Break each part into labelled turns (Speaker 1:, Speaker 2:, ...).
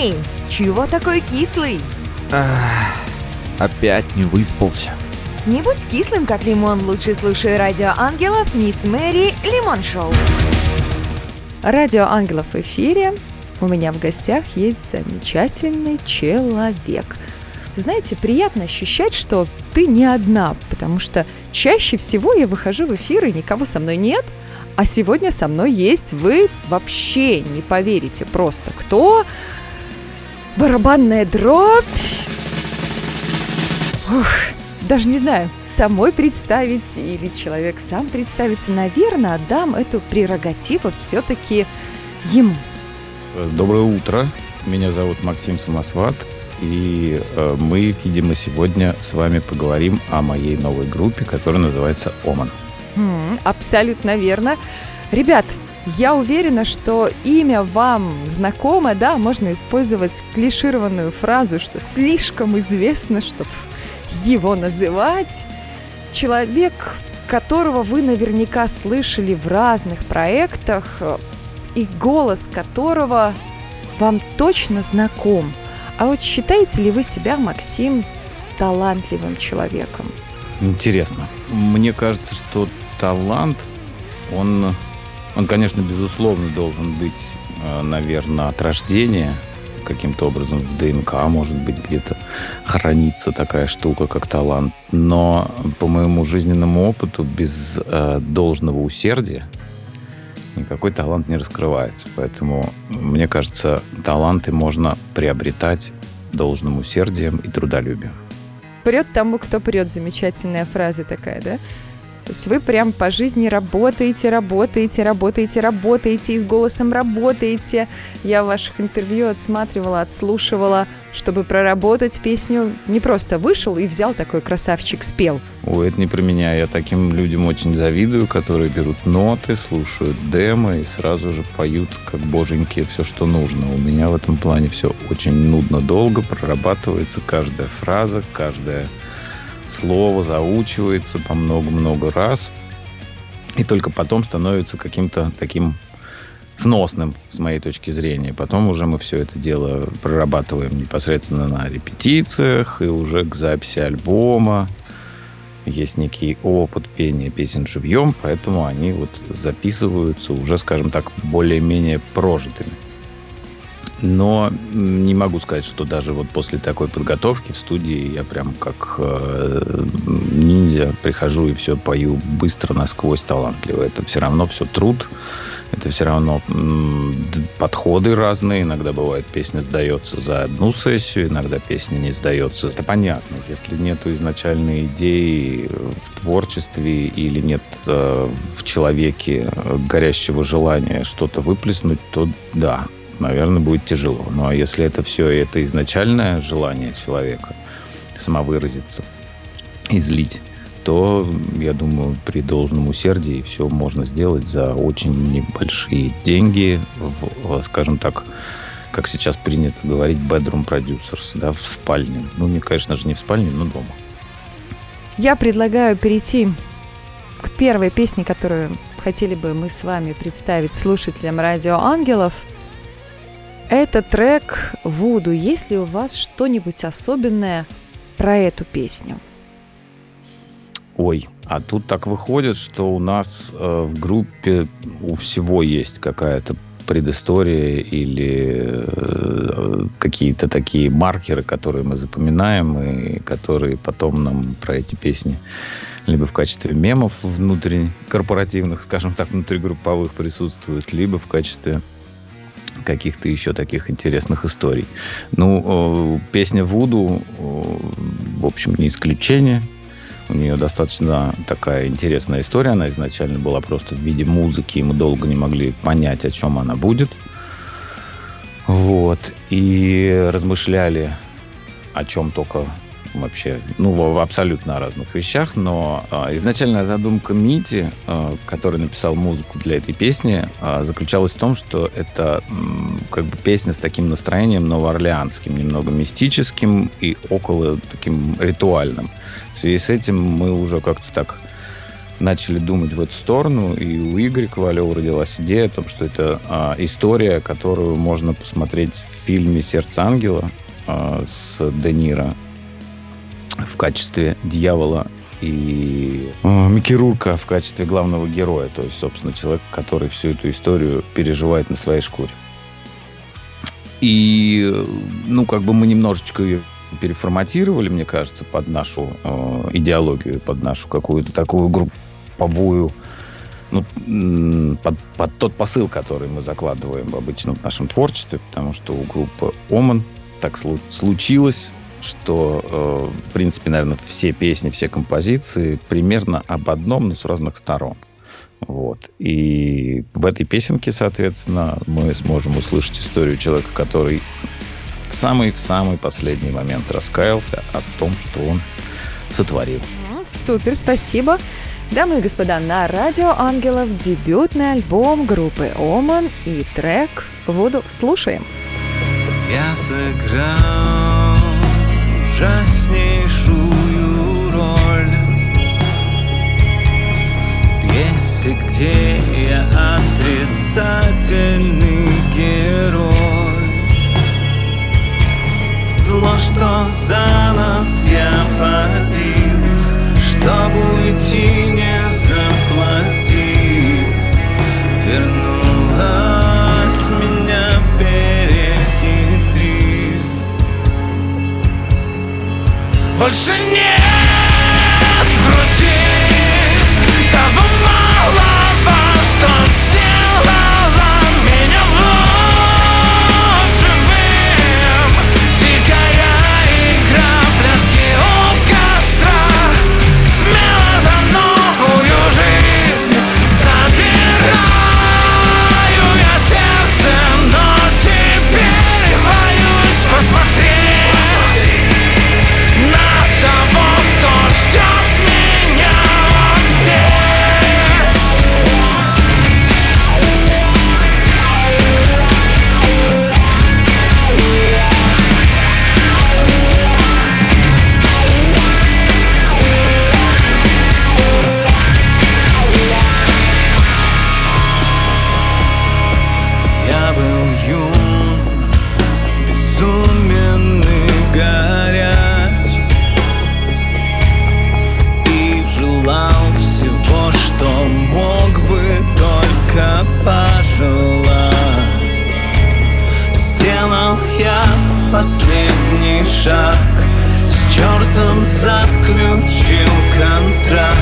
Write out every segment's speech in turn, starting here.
Speaker 1: Эй, чего такой кислый?
Speaker 2: Ах, опять не выспался.
Speaker 1: Не будь кислым, как лимон, лучше слушай Радио Ангелов, Мисс Мэри, Лимон Шоу.
Speaker 3: Радио Ангелов в эфире. У меня в гостях есть замечательный человек. Знаете, приятно ощущать, что ты не одна, потому что чаще всего я выхожу в эфир и никого со мной нет, а сегодня со мной есть вы вообще не поверите просто кто. Барабанная дробь. Ух, даже не знаю, самой представить или человек сам представится, наверное, отдам эту прерогативу все-таки ему.
Speaker 4: Доброе утро. Меня зовут Максим Самосват. И э, мы, видимо, сегодня с вами поговорим о моей новой группе, которая называется «Оман».
Speaker 3: Абсолютно верно. Ребят, я уверена, что имя вам знакомо, да, можно использовать клишированную фразу, что слишком известно, чтобы его называть. Человек, которого вы наверняка слышали в разных проектах, и голос которого вам точно знаком. А вот считаете ли вы себя, Максим, талантливым человеком?
Speaker 4: Интересно. Мне кажется, что талант, он, он конечно, безусловно, должен быть, э, наверное, от рождения каким-то образом в ДНК, может быть, где-то хранится такая штука, как талант. Но по моему жизненному опыту, без э, должного усердия никакой талант не раскрывается. Поэтому, мне кажется, таланты можно приобретать должным усердием и трудолюбием.
Speaker 3: Прет тому, кто прет. Замечательная фраза такая, да? То есть вы прям по жизни работаете, работаете, работаете, работаете, и с голосом работаете. Я ваших интервью отсматривала, отслушивала, чтобы проработать песню. Не просто вышел и взял такой красавчик, спел.
Speaker 4: Ой, это не про меня. Я таким людям очень завидую, которые берут ноты, слушают демо и сразу же поют, как боженьки, все, что нужно. У меня в этом плане все очень нудно долго, прорабатывается каждая фраза, каждая слово заучивается по много-много раз, и только потом становится каким-то таким сносным, с моей точки зрения. Потом уже мы все это дело прорабатываем непосредственно на репетициях и уже к записи альбома. Есть некий опыт пения песен живьем, поэтому они вот записываются уже, скажем так, более-менее прожитыми. Но не могу сказать, что даже вот после такой подготовки в студии я прям как э, ниндзя прихожу и все пою быстро, насквозь талантливо. Это все равно все труд, это все равно м, подходы разные. Иногда бывает песня сдается за одну сессию, иногда песня не сдается. Это понятно. Если нет изначальной идеи в творчестве или нет э, в человеке горящего желания что-то выплеснуть, то да, наверное, будет тяжело. Ну а если это все, это изначальное желание человека самовыразиться, излить, то, я думаю, при должном усердии все можно сделать за очень небольшие деньги, в, скажем так, как сейчас принято говорить, bedroom producers, да, в спальне. Ну, не, конечно же, не в спальне, но дома.
Speaker 3: Я предлагаю перейти к первой песне, которую хотели бы мы с вами представить слушателям Радио Ангелов – это трек Вуду. Есть ли у вас что-нибудь особенное про эту песню?
Speaker 4: Ой, а тут так выходит, что у нас э, в группе у всего есть какая-то предыстория или э, какие-то такие маркеры, которые мы запоминаем и которые потом нам про эти песни либо в качестве мемов внутренних, корпоративных, скажем так, внутригрупповых присутствуют, либо в качестве каких-то еще таких интересных историй. Ну, песня Вуду, в общем, не исключение. У нее достаточно такая интересная история. Она изначально была просто в виде музыки, и мы долго не могли понять, о чем она будет. Вот. И размышляли о чем только вообще, ну, абсолютно о разных вещах, но э, изначальная задумка Мити, э, который написал музыку для этой песни, э, заключалась в том, что это э, как бы песня с таким настроением новоорлеанским, немного мистическим и около таким ритуальным. В связи с этим мы уже как-то так начали думать в эту сторону, и у Игоря Ковалева родилась идея о том, что это э, история, которую можно посмотреть в фильме «Сердце ангела» с Де Ниро в качестве дьявола и э, Микки Рурка в качестве главного героя, то есть, собственно, человек, который всю эту историю переживает на своей шкуре. И, ну, как бы мы немножечко ее переформатировали, мне кажется, под нашу э, идеологию, под нашу какую-то такую групповую, ну, под, под тот посыл, который мы закладываем обычно в нашем творчестве, потому что у группы Оман так случилось, что, э, в принципе, наверное, все песни, все композиции примерно об одном, но с разных сторон. Вот. И в этой песенке, соответственно, мы сможем услышать историю человека, который в самый-самый последний момент раскаялся о том, что он сотворил.
Speaker 3: Супер, спасибо. Дамы и господа, на Радио Ангелов дебютный альбом группы Оман и трек «Воду слушаем».
Speaker 5: Я сыграл ужаснейшую роль. В пьесе, где я отрицательный герой. Зло, что за нас я водил Чтобы уйти не заплатив. Вернулась больше нет я последний шаг. С чертом заключил контракт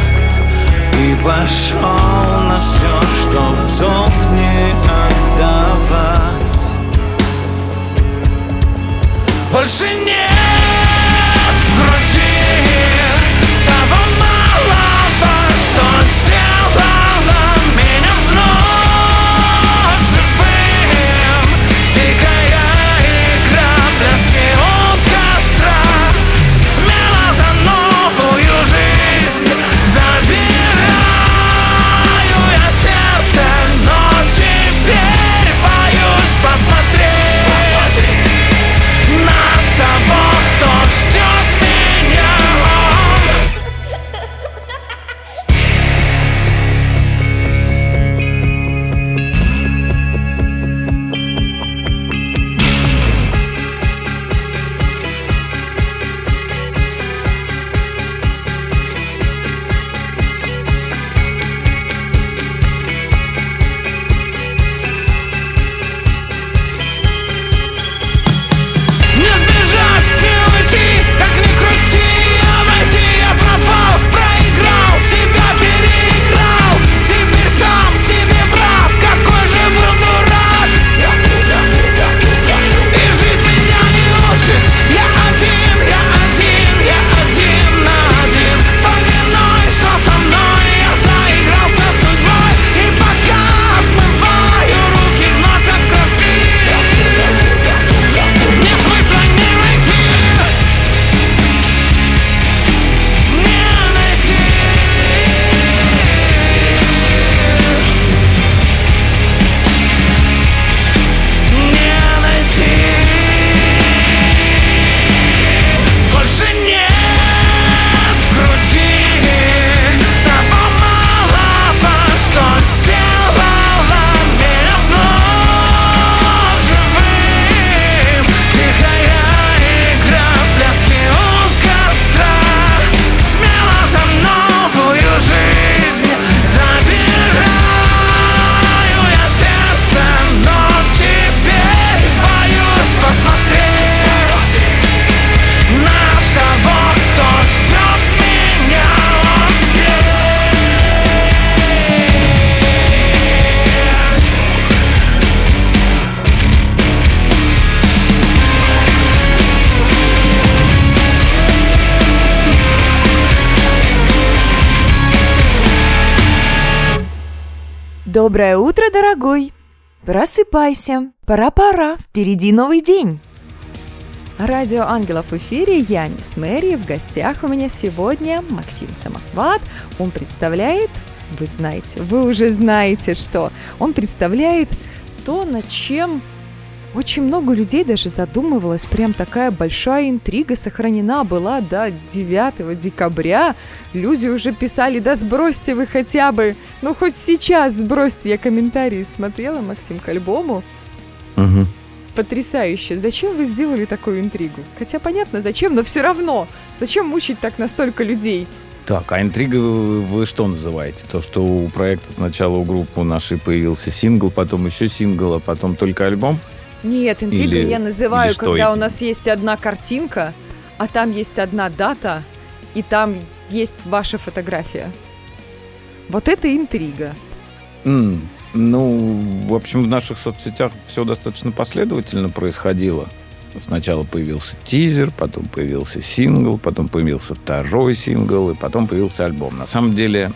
Speaker 5: И пошел на все, что в долг не отдавать. Больше нет
Speaker 1: Доброе утро, дорогой! Просыпайся, пора-пора, впереди новый день.
Speaker 3: Радио Ангелов в эфире, я мисс Мэри, в гостях у меня сегодня Максим Самосват. Он представляет, вы знаете, вы уже знаете, что он представляет то, над чем очень много людей даже задумывалось. Прям такая большая интрига сохранена была до 9 декабря. Люди уже писали, да сбросьте вы хотя бы, ну хоть сейчас сбросьте. Я комментарии смотрела, Максим, к альбому.
Speaker 4: Мгм.
Speaker 3: Потрясающе. Зачем вы сделали такую интригу? Хотя понятно, зачем, но все равно. Зачем мучить так настолько людей?
Speaker 4: Так, а интрига вы, вы что называете? То, что у проекта сначала у группы нашей появился сингл, потом еще сингл, а потом только альбом?
Speaker 3: Нет, интригой
Speaker 4: Или-
Speaker 3: я называю,
Speaker 4: или
Speaker 3: когда у нас есть одна картинка, а там есть одна дата, и там есть ваша фотография. Вот это интрига.
Speaker 4: М, Ну, в общем, в наших соцсетях все достаточно последовательно происходило. Сначала появился тизер, потом появился сингл, потом появился второй сингл, и потом появился альбом. На самом деле,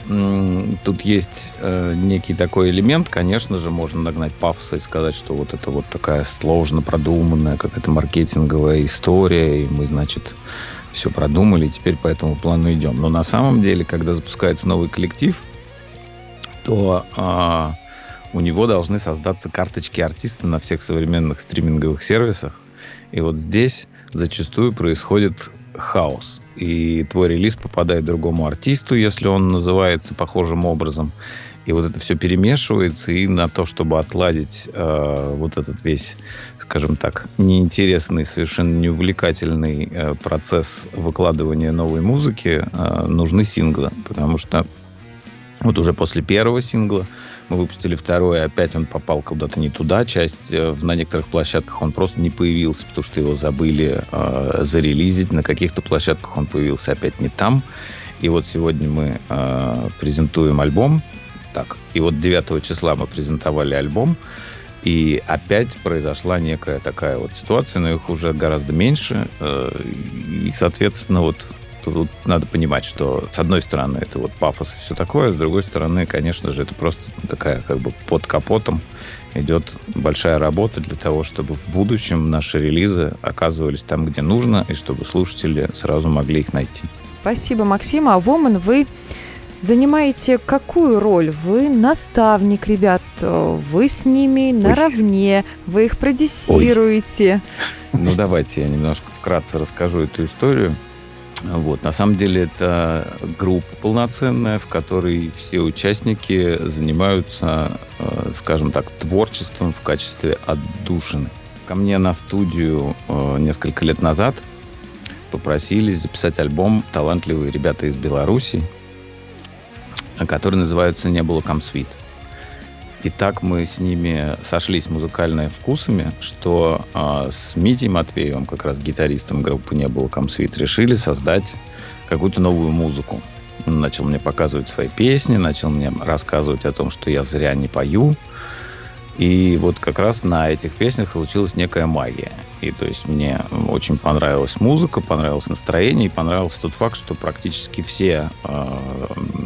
Speaker 4: тут есть э, некий такой элемент. Конечно же, можно нагнать пафоса и сказать, что вот это вот такая сложно продуманная какая-то маркетинговая история, и мы, значит, все продумали, и теперь по этому плану идем. Но на самом деле, когда запускается новый коллектив, то а, у него должны создаться карточки артиста на всех современных стриминговых сервисах. И вот здесь зачастую происходит хаос. И твой релиз попадает другому артисту, если он называется похожим образом. И вот это все перемешивается, и на то, чтобы отладить э, вот этот весь, скажем так, неинтересный, совершенно неувлекательный э, процесс выкладывания новой музыки, э, нужны синглы. Потому что вот уже после первого сингла мы выпустили второй, опять он попал куда-то не туда. Часть э, на некоторых площадках он просто не появился, потому что его забыли э, зарелизить. На каких-то площадках он появился опять не там. И вот сегодня мы э, презентуем альбом. Так, и вот 9 числа мы презентовали альбом. И опять произошла некая такая вот ситуация, но их уже гораздо меньше. э, И, соответственно, вот тут надо понимать, что с одной стороны это вот пафос и все такое, с другой стороны, конечно же, это просто такая как бы под капотом идет большая работа для того, чтобы в будущем наши релизы оказывались там, где нужно, и чтобы слушатели сразу могли их найти.
Speaker 3: Спасибо, Максим. А Воман, вы занимаете какую роль? Вы наставник, ребят, вы с ними наравне, вы их продюсируете.
Speaker 4: Ну, давайте я немножко вкратце расскажу эту историю. Вот. На самом деле это группа полноценная, в которой все участники занимаются, э, скажем так, творчеством в качестве отдушины. Ко мне на студию э, несколько лет назад попросились записать альбом талантливые ребята из Беларуси, который называется «Не было комсвит». И так мы с ними сошлись музыкальными вкусами, что а, с Митей Матвеевым, как раз гитаристом группы «Не было комсвит», решили создать какую-то новую музыку. Он начал мне показывать свои песни, начал мне рассказывать о том, что я зря не пою. И вот как раз на этих песнях получилась некая магия. И то есть мне очень понравилась музыка, понравилось настроение, и понравился тот факт, что практически все, э,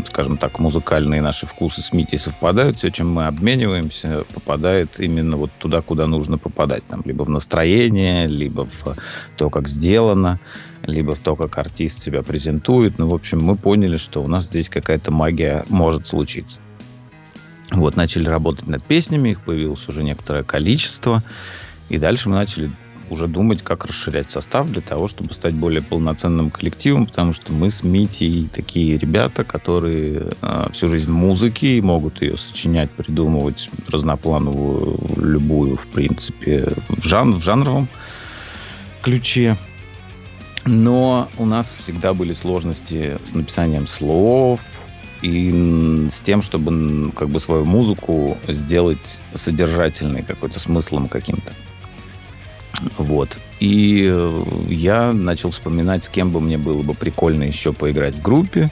Speaker 4: скажем так, музыкальные наши вкусы с Митей совпадают. Все, чем мы обмениваемся, попадает именно вот туда, куда нужно попадать. Там, либо в настроение, либо в то, как сделано, либо в то, как артист себя презентует. Ну, в общем, мы поняли, что у нас здесь какая-то магия может случиться. Вот, начали работать над песнями, их появилось уже некоторое количество. И дальше мы начали уже думать, как расширять состав для того, чтобы стать более полноценным коллективом, потому что мы с Митей такие ребята, которые э, всю жизнь в музыке и могут ее сочинять, придумывать разноплановую, любую, в принципе, в, жан- в жанровом ключе. Но у нас всегда были сложности с написанием слов и с тем, чтобы как бы свою музыку сделать содержательной, какой-то смыслом каким-то. Вот. И э, я начал вспоминать, с кем бы мне было бы прикольно еще поиграть в группе.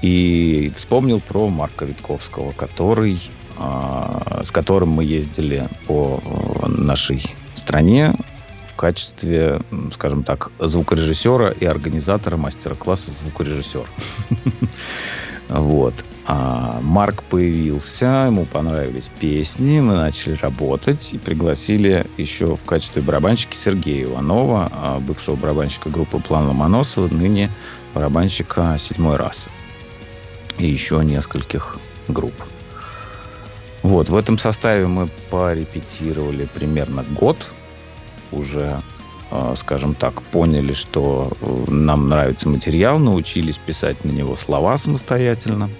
Speaker 4: И вспомнил про Марка Витковского, который, а, с которым мы ездили по э, нашей стране в качестве, скажем так, звукорежиссера и организатора мастера-класса звукорежиссер. Вот. А Марк появился, ему понравились песни, мы начали работать и пригласили еще в качестве барабанщика Сергея Иванова, а, бывшего барабанщика группы План Ломоносова, ныне барабанщика седьмой расы. И еще нескольких групп. Вот, в этом составе мы порепетировали примерно год. Уже, скажем так, поняли, что э, нам нравится материал, научились писать на него слова самостоятельно.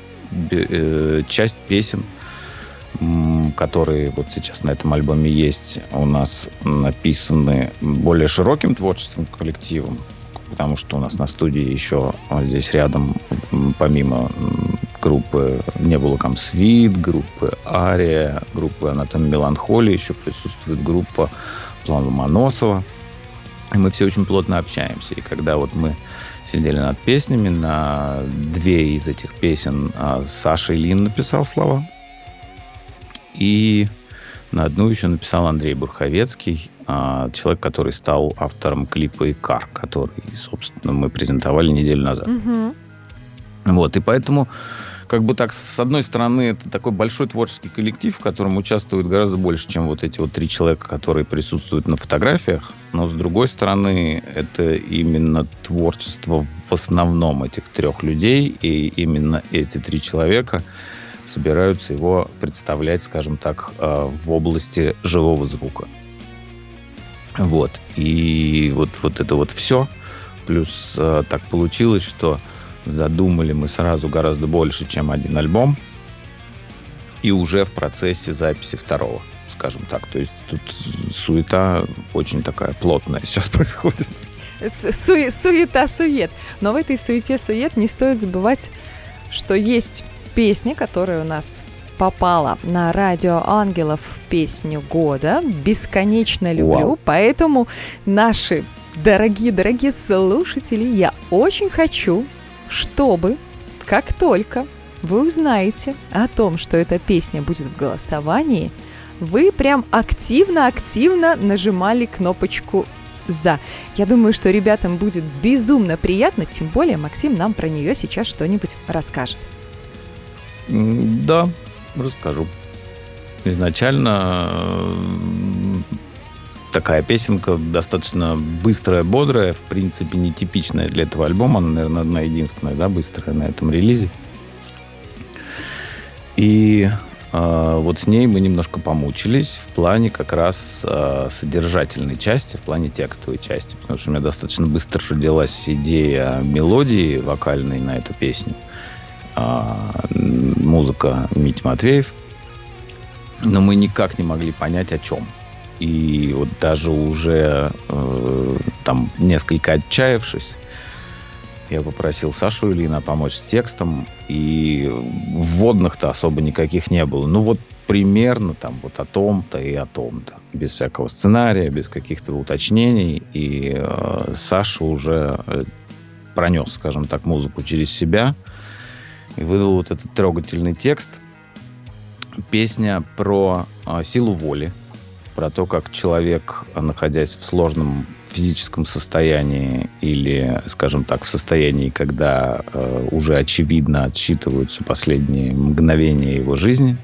Speaker 4: Э, часть песен, которые вот сейчас на этом альбоме есть, у нас написаны более широким творческим коллективом, потому что у нас на студии еще здесь рядом, помимо группы не было Свит, группы Ария, группы Анатом Меланхолии, еще присутствует группа План Ломоносова. И мы все очень плотно общаемся. И когда вот мы сидели над песнями, на две из этих песен а, Саша Ильин написал слова. И на одну еще написал Андрей Бурховецкий, а, человек, который стал автором клипа «Икар», который, собственно, мы презентовали неделю назад. Угу. Вот, и поэтому как бы так, с одной стороны, это такой большой творческий коллектив, в котором участвует гораздо больше, чем вот эти вот три человека, которые присутствуют на фотографиях. Но с другой стороны, это именно творчество в основном этих трех людей, и именно эти три человека собираются его представлять, скажем так, э, в области живого звука. Вот. И вот, вот это вот все. Плюс э, так получилось, что Задумали мы сразу гораздо больше, чем один альбом. И уже в процессе записи второго, скажем так. То есть тут суета очень такая плотная сейчас происходит.
Speaker 3: Су- суета-сует. Но в этой суете-сует не стоит забывать, что есть песня, которая у нас попала на радио Ангелов песню года. Бесконечно люблю. Вау. Поэтому наши дорогие-дорогие слушатели, я очень хочу, чтобы, как только вы узнаете о том, что эта песня будет в голосовании, вы прям активно-активно нажимали кнопочку «За». Я думаю, что ребятам будет безумно приятно, тем более Максим нам про нее сейчас что-нибудь расскажет.
Speaker 4: Да, расскажу. Изначально такая песенка достаточно быстрая, бодрая, в принципе, нетипичная для этого альбома. Она, наверное, одна единственная, да, быстрая на этом релизе. И э, вот с ней мы немножко помучились в плане как раз э, содержательной части, в плане текстовой части, потому что у меня достаточно быстро родилась идея мелодии вокальной на эту песню. Э, музыка Мити Матвеев. Но мы никак не могли понять, о чем. И вот даже уже э, там несколько отчаявшись, я попросил Сашу Ильина помочь с текстом, и вводных-то особо никаких не было. Ну вот примерно там вот о том-то и о том-то. Без всякого сценария, без каких-то уточнений. И э, Саша уже э, пронес, скажем так, музыку через себя и выдал вот этот трогательный текст. Песня про э, силу воли, про то, как человек, находясь в сложном физическом состоянии или, скажем так, в состоянии, когда э, уже очевидно отсчитываются последние мгновения его жизни,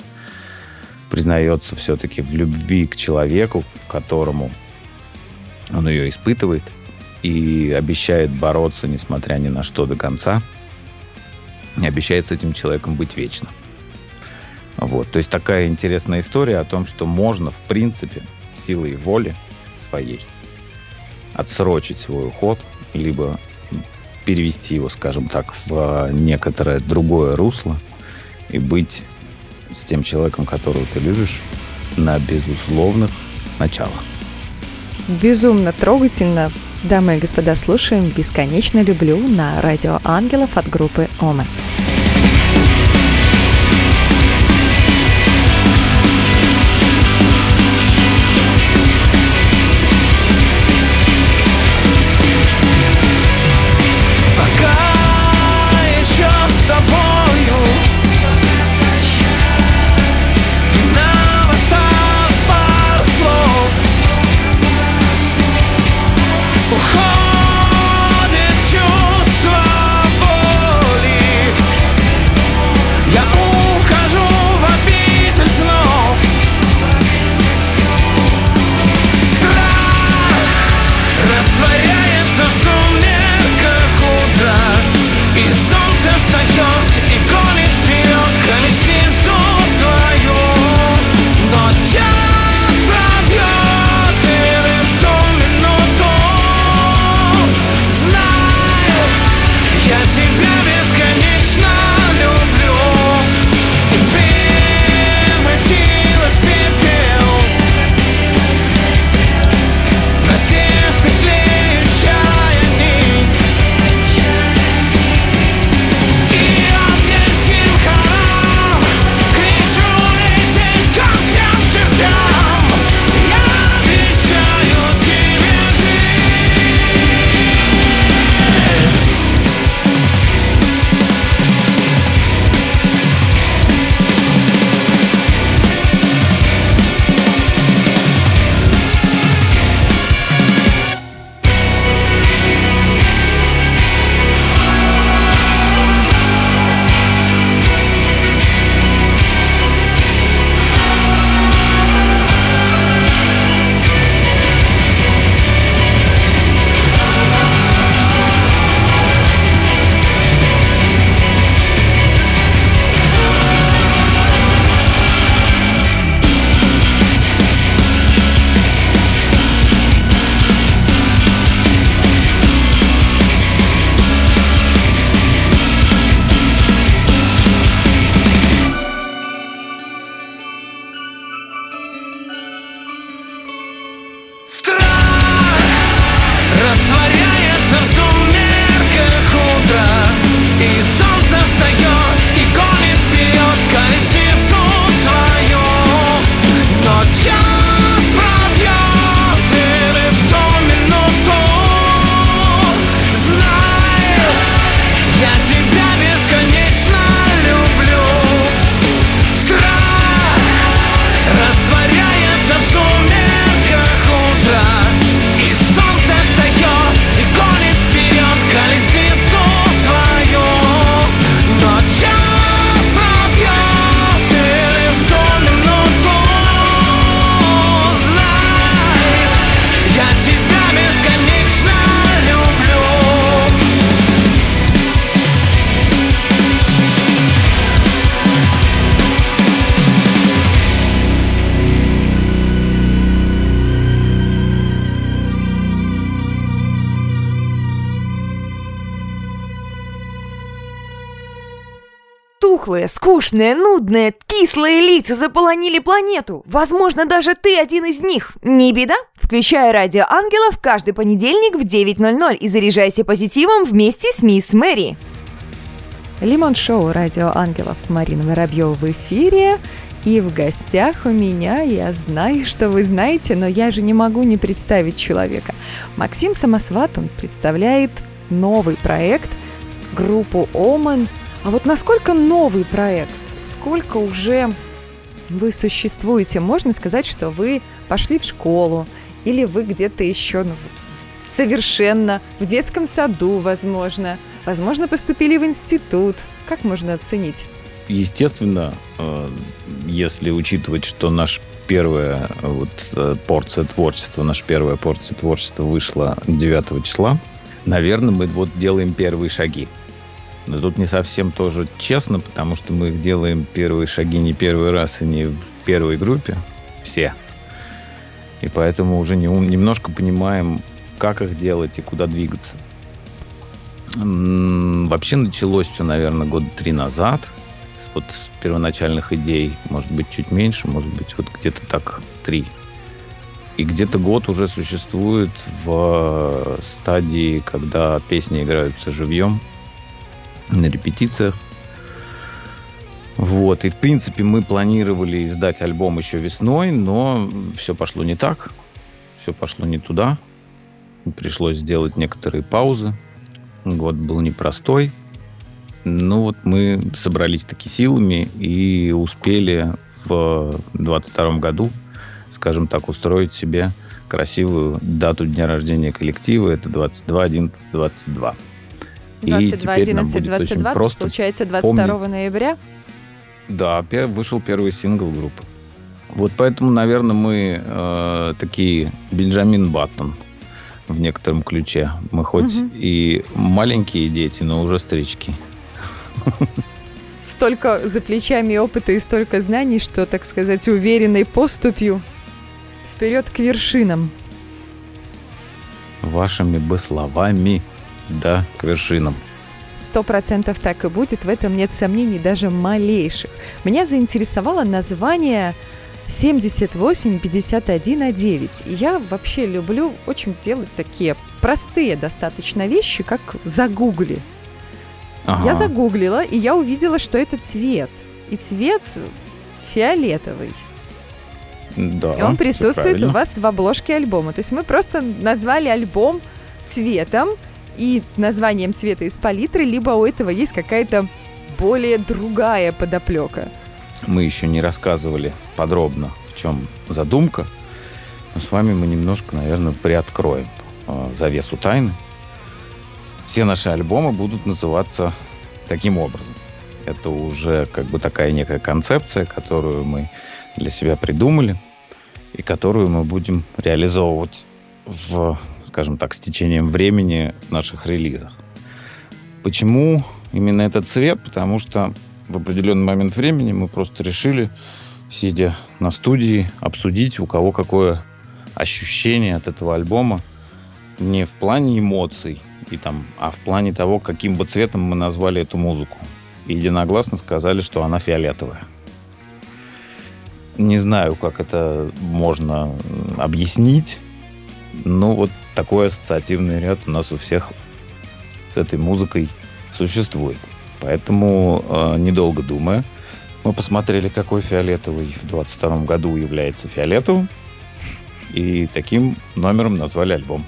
Speaker 4: признается все-таки в любви к человеку, которому он ее испытывает, и обещает бороться, несмотря ни на что, до конца, и обещает с этим человеком быть вечно. Вот. То есть такая интересная история о том, что можно, в принципе, силой воли своей отсрочить свой уход, либо перевести его, скажем так, в некоторое другое русло и быть с тем человеком, которого ты любишь, на безусловных началах.
Speaker 3: Безумно трогательно. Дамы и господа, слушаем «Бесконечно люблю» на радио «Ангелов» от группы «Омен».
Speaker 1: Тухлые, скучные, нудные, кислые лица заполонили планету. Возможно, даже ты один из них. Не беда. Включай радио ангелов каждый понедельник в 9.00 и заряжайся позитивом вместе с мисс Мэри.
Speaker 3: Лимон Шоу Радио Ангелов Марина Воробьева в эфире. И в гостях у меня, я знаю, что вы знаете, но я же не могу не представить человека. Максим Самосват, он представляет новый проект, группу Оман. А вот насколько новый проект? Сколько уже вы существуете? Можно сказать, что вы пошли в школу, или вы где-то еще ну, совершенно в детском саду, возможно. Возможно, поступили в институт. Как можно оценить?
Speaker 4: Естественно, э, если учитывать, что наш первая вот э, порция творчества, наша первая порция творчества вышла 9 числа, наверное, мы вот делаем первые шаги. Но тут не совсем тоже честно, потому что мы их делаем первые шаги не первый раз и не в первой группе. Все. И поэтому уже не, немножко понимаем, как их делать и куда двигаться. Вообще началось все, наверное, года три назад. Вот с первоначальных идей, может быть, чуть меньше, может быть, вот где-то так три. И где-то год уже существует в стадии, когда песни играются живьем на репетициях. Вот, и в принципе мы планировали издать альбом еще весной, но все пошло не так, все пошло не туда. Пришлось сделать некоторые паузы. Год был непростой. Ну вот мы собрались таки силами и успели в 22 году, скажем так, устроить себе красивую дату дня рождения коллектива. Это 22 11 22.
Speaker 3: 22 11 22, просто получается 22 помнить. ноября?
Speaker 4: Да, вышел первый сингл группы. Вот поэтому, наверное, мы э, такие Бенджамин Баттон в некотором ключе. Мы хоть угу. и маленькие дети, но уже старички.
Speaker 3: Столько за плечами опыта и столько знаний, что, так сказать, уверенной поступью вперед к вершинам.
Speaker 4: Вашими бы словами, да, к вершинам.
Speaker 3: Сто процентов так и будет, в этом нет сомнений даже малейших. Меня заинтересовало название 7851 я вообще люблю очень делать такие простые достаточно вещи, как загугли. Ага. Я загуглила, и я увидела, что это цвет. И цвет фиолетовый.
Speaker 4: Да,
Speaker 3: и он присутствует у вас в обложке альбома. То есть мы просто назвали альбом цветом и названием цвета из палитры, либо у этого есть какая-то более другая подоплека
Speaker 4: мы еще не рассказывали подробно, в чем задумка. Но с вами мы немножко, наверное, приоткроем э, завесу тайны. Все наши альбомы будут называться таким образом. Это уже как бы такая некая концепция, которую мы для себя придумали и которую мы будем реализовывать в, скажем так, с течением времени наших релизах. Почему именно этот цвет? Потому что в определенный момент времени мы просто решили, сидя на студии, обсудить, у кого какое ощущение от этого альбома. Не в плане эмоций, и там, а в плане того, каким бы цветом мы назвали эту музыку. И единогласно сказали, что она фиолетовая. Не знаю, как это можно объяснить, но вот такой ассоциативный ряд у нас у всех с этой музыкой существует. Поэтому, э, недолго думая, мы посмотрели, какой фиолетовый в 22 году является фиолетовым. И таким номером назвали альбом.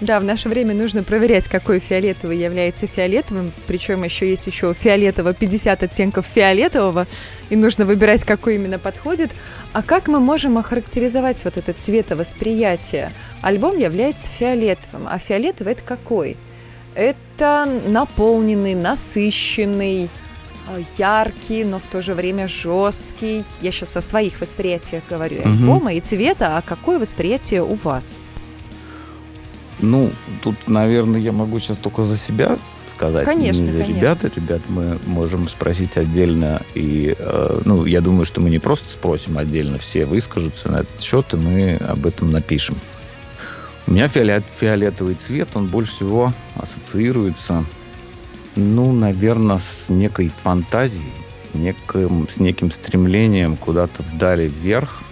Speaker 3: Да, в наше время нужно проверять, какой фиолетовый является фиолетовым. Причем еще есть еще фиолетово 50 оттенков фиолетового. И нужно выбирать, какой именно подходит. А как мы можем охарактеризовать вот это цветовосприятие? Альбом является фиолетовым. А фиолетовый это какой? Это наполненный, насыщенный, э, яркий, но в то же время жесткий. Я сейчас о своих восприятиях говорю, угу. альбома и цвета. А какое восприятие у вас?
Speaker 4: Ну, тут, наверное, я могу сейчас только за себя сказать.
Speaker 3: Конечно,
Speaker 4: не за
Speaker 3: конечно.
Speaker 4: ребят. Ребят мы можем спросить отдельно. И, э, ну, я думаю, что мы не просто спросим отдельно, все выскажутся на этот счет, и мы об этом напишем. У меня фиолет, фиолетовый цвет, он больше всего ассоциируется Ну, наверное, с некой фантазией, с неким, с неким стремлением куда-то вдали вверх,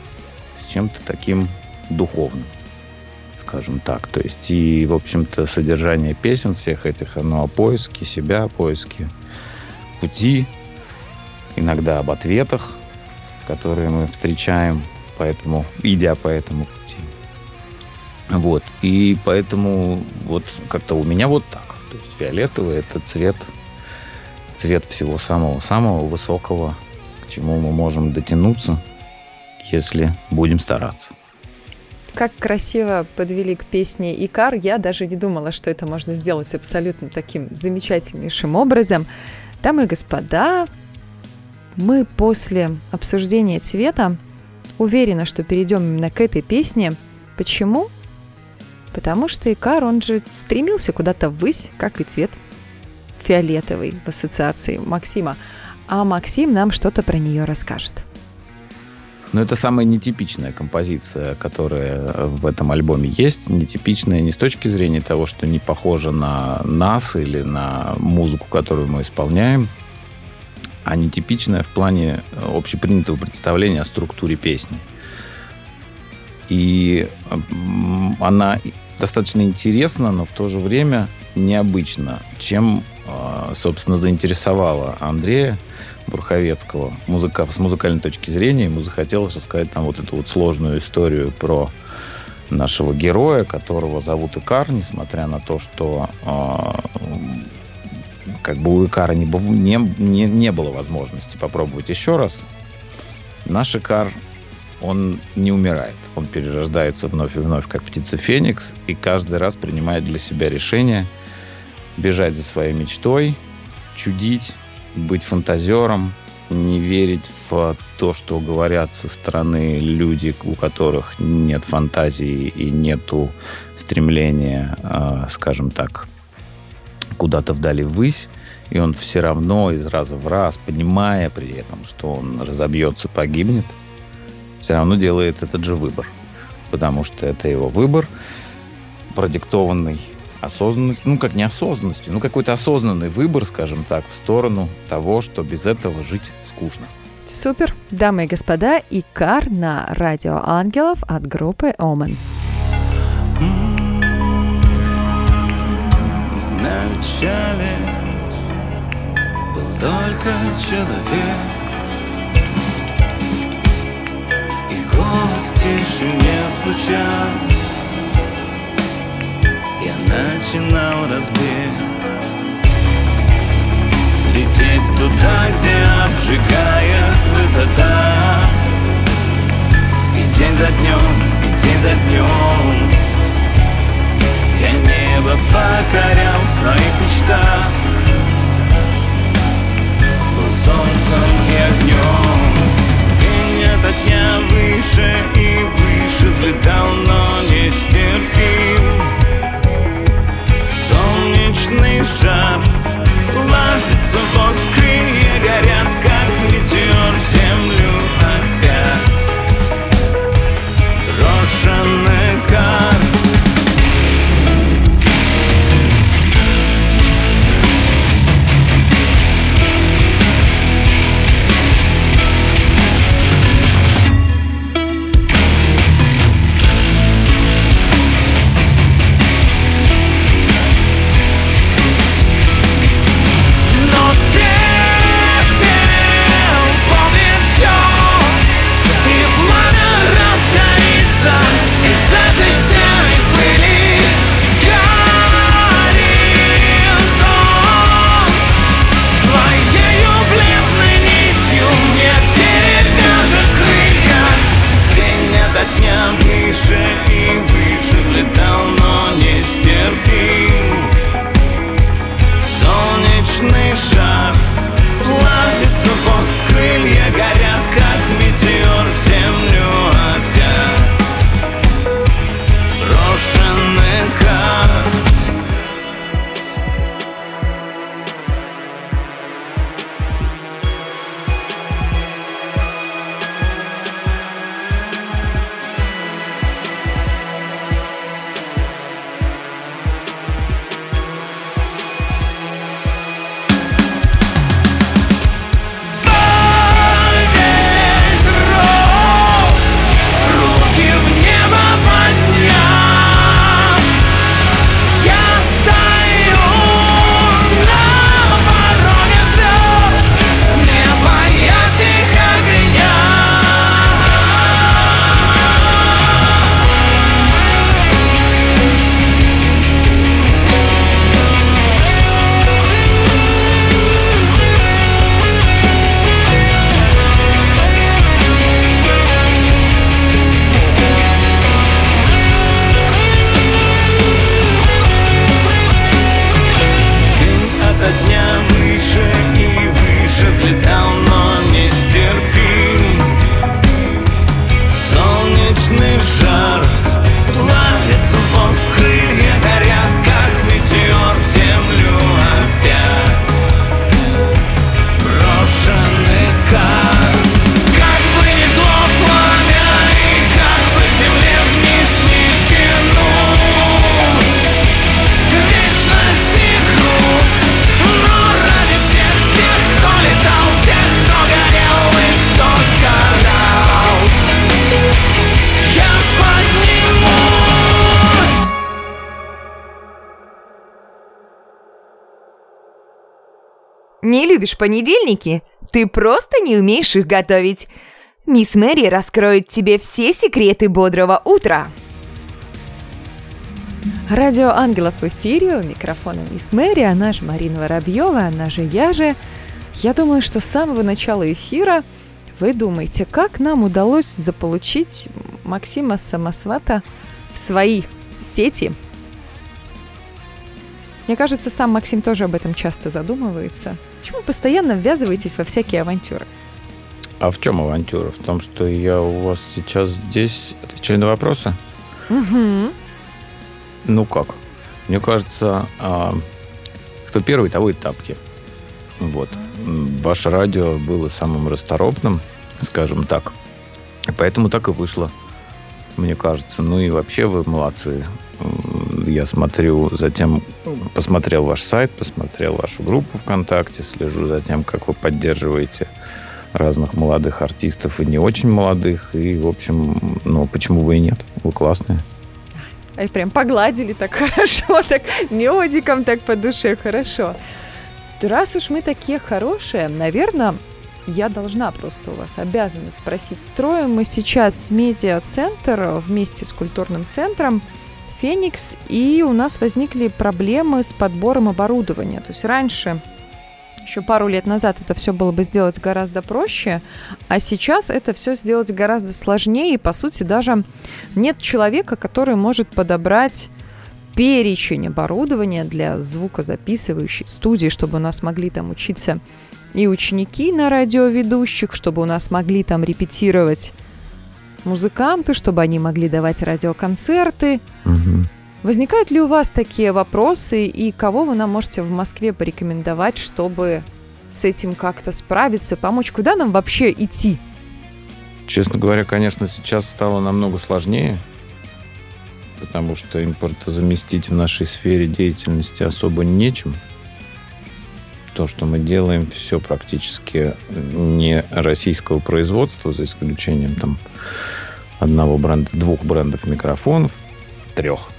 Speaker 4: с чем-то таким духовным, скажем так. То есть и, в общем-то, содержание песен всех этих, оно о поиске себя, о поиске пути, иногда об ответах, которые мы встречаем, поэтому, идя по этому пути. Вот. И поэтому вот как-то у меня вот так. То есть фиолетовый это цвет, цвет всего самого-самого высокого, к чему мы можем дотянуться, если будем стараться.
Speaker 3: Как красиво подвели к песне «Икар». Я даже не думала, что это можно сделать абсолютно таким замечательнейшим образом. Дамы и господа, мы после обсуждения цвета уверены, что перейдем именно к этой песне. Почему? Потому что Икар, он же стремился куда-то ввысь, как и цвет фиолетовый в ассоциации Максима. А Максим нам что-то про нее расскажет.
Speaker 4: Но это самая нетипичная композиция, которая в этом альбоме есть. Нетипичная не с точки зрения того, что не похожа на нас или на музыку, которую мы исполняем, а нетипичная в плане общепринятого представления о структуре песни. И она достаточно интересно, но в то же время необычно, чем, а, собственно, заинтересовала Андрея Бурховецкого музыка, с музыкальной точки зрения. Ему захотелось рассказать там вот эту вот сложную историю про нашего героя, которого зовут Икар, несмотря на то, что э, как бы у Икара не, не, не, не было возможности попробовать еще раз. Наш Икар он не умирает. Он перерождается вновь и вновь, как птица Феникс, и каждый раз принимает для себя решение бежать за своей мечтой, чудить, быть фантазером, не верить в то, что говорят со стороны люди, у которых нет фантазии и нету стремления, а, скажем так, куда-то вдали ввысь, и он все равно из раза в раз, понимая при этом, что он разобьется, погибнет – все равно делает этот же выбор. Потому что это его выбор, продиктованный осознанностью, ну как неосознанностью, ну какой-то осознанный выбор, скажем так, в сторону того, что без этого жить скучно.
Speaker 3: Супер, дамы и господа, Икар на радио Ангелов от группы Омен.
Speaker 5: Вначале был только человек голос тише не звучал начинал разбег. Взлететь туда, где обжигает высота. И день за днем, и день за днем. Я небо покорял в своих мечтах. Был солнцем и огнем. Ото дня выше и выше Взлетал, но не стерпим солнечный жар. Ложится воск, крылья горят, как метеор землю
Speaker 1: опять. Брошенный Любишь понедельники? Ты просто не умеешь их готовить. Мисс Мэри раскроет тебе все секреты бодрого утра.
Speaker 3: Радио Ангелов в эфире, у микрофона Мисс Мэри, она же Марина Воробьева, она же я же. Я думаю, что с самого начала эфира вы думаете, как нам удалось заполучить Максима Самосвата в свои сети. Мне кажется, сам Максим тоже об этом часто задумывается. Почему постоянно ввязываетесь во всякие авантюры?
Speaker 4: А в чем авантюра? В том, что я у вас сейчас здесь отвечаю на вопросы?
Speaker 3: Угу.
Speaker 4: Ну как? Мне кажется, а, кто первый, того и тапки. Вот. Ваше радио было самым расторопным, скажем так. И поэтому так и вышло, мне кажется. Ну и вообще вы молодцы. Я смотрю затем, посмотрел ваш сайт, посмотрел вашу группу ВКонтакте, слежу за тем, как вы поддерживаете разных молодых артистов и не очень молодых. И, в общем, ну, почему бы и нет? Вы классные.
Speaker 3: Ай, прям погладили так хорошо, так медиком так по душе хорошо. Раз уж мы такие хорошие, наверное, я должна просто у вас обязана спросить. Строим мы сейчас медиа-центр вместе с культурным центром Феникс, и у нас возникли проблемы с подбором оборудования. То есть раньше еще пару лет назад это все было бы сделать гораздо проще, а сейчас это все сделать гораздо сложнее, и, по сути, даже нет человека, который может подобрать перечень оборудования для звукозаписывающей студии, чтобы у нас могли там учиться и ученики на радиоведущих, чтобы у нас могли там репетировать музыканты, чтобы они могли давать радиоконцерты.
Speaker 4: Угу.
Speaker 3: Возникают ли у вас такие вопросы и кого вы нам можете в Москве порекомендовать, чтобы с этим как-то справиться, помочь? Куда нам вообще идти?
Speaker 4: Честно говоря, конечно, сейчас стало намного сложнее, потому что импортозаместить в нашей сфере деятельности особо нечем. То, что мы делаем, все практически не российского производства, за исключением там одного бренда, двух брендов микрофонов, трех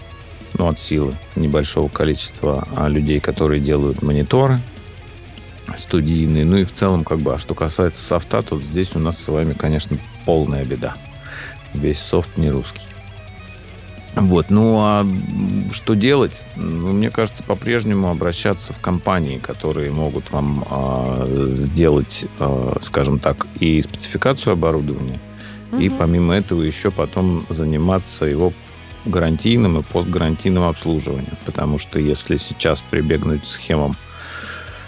Speaker 4: ну, от силы небольшого количества а, людей, которые делают мониторы студийные. Ну и в целом, как бы, а что касается софта, то здесь у нас с вами, конечно, полная беда. Весь софт не русский. Вот, ну а что делать? Ну, мне кажется, по-прежнему обращаться в компании, которые могут вам э, сделать, э, скажем так, и спецификацию оборудования, угу. и помимо этого еще потом заниматься его гарантийным и постгарантийным обслуживанием. Потому что если сейчас прибегнуть к схемам,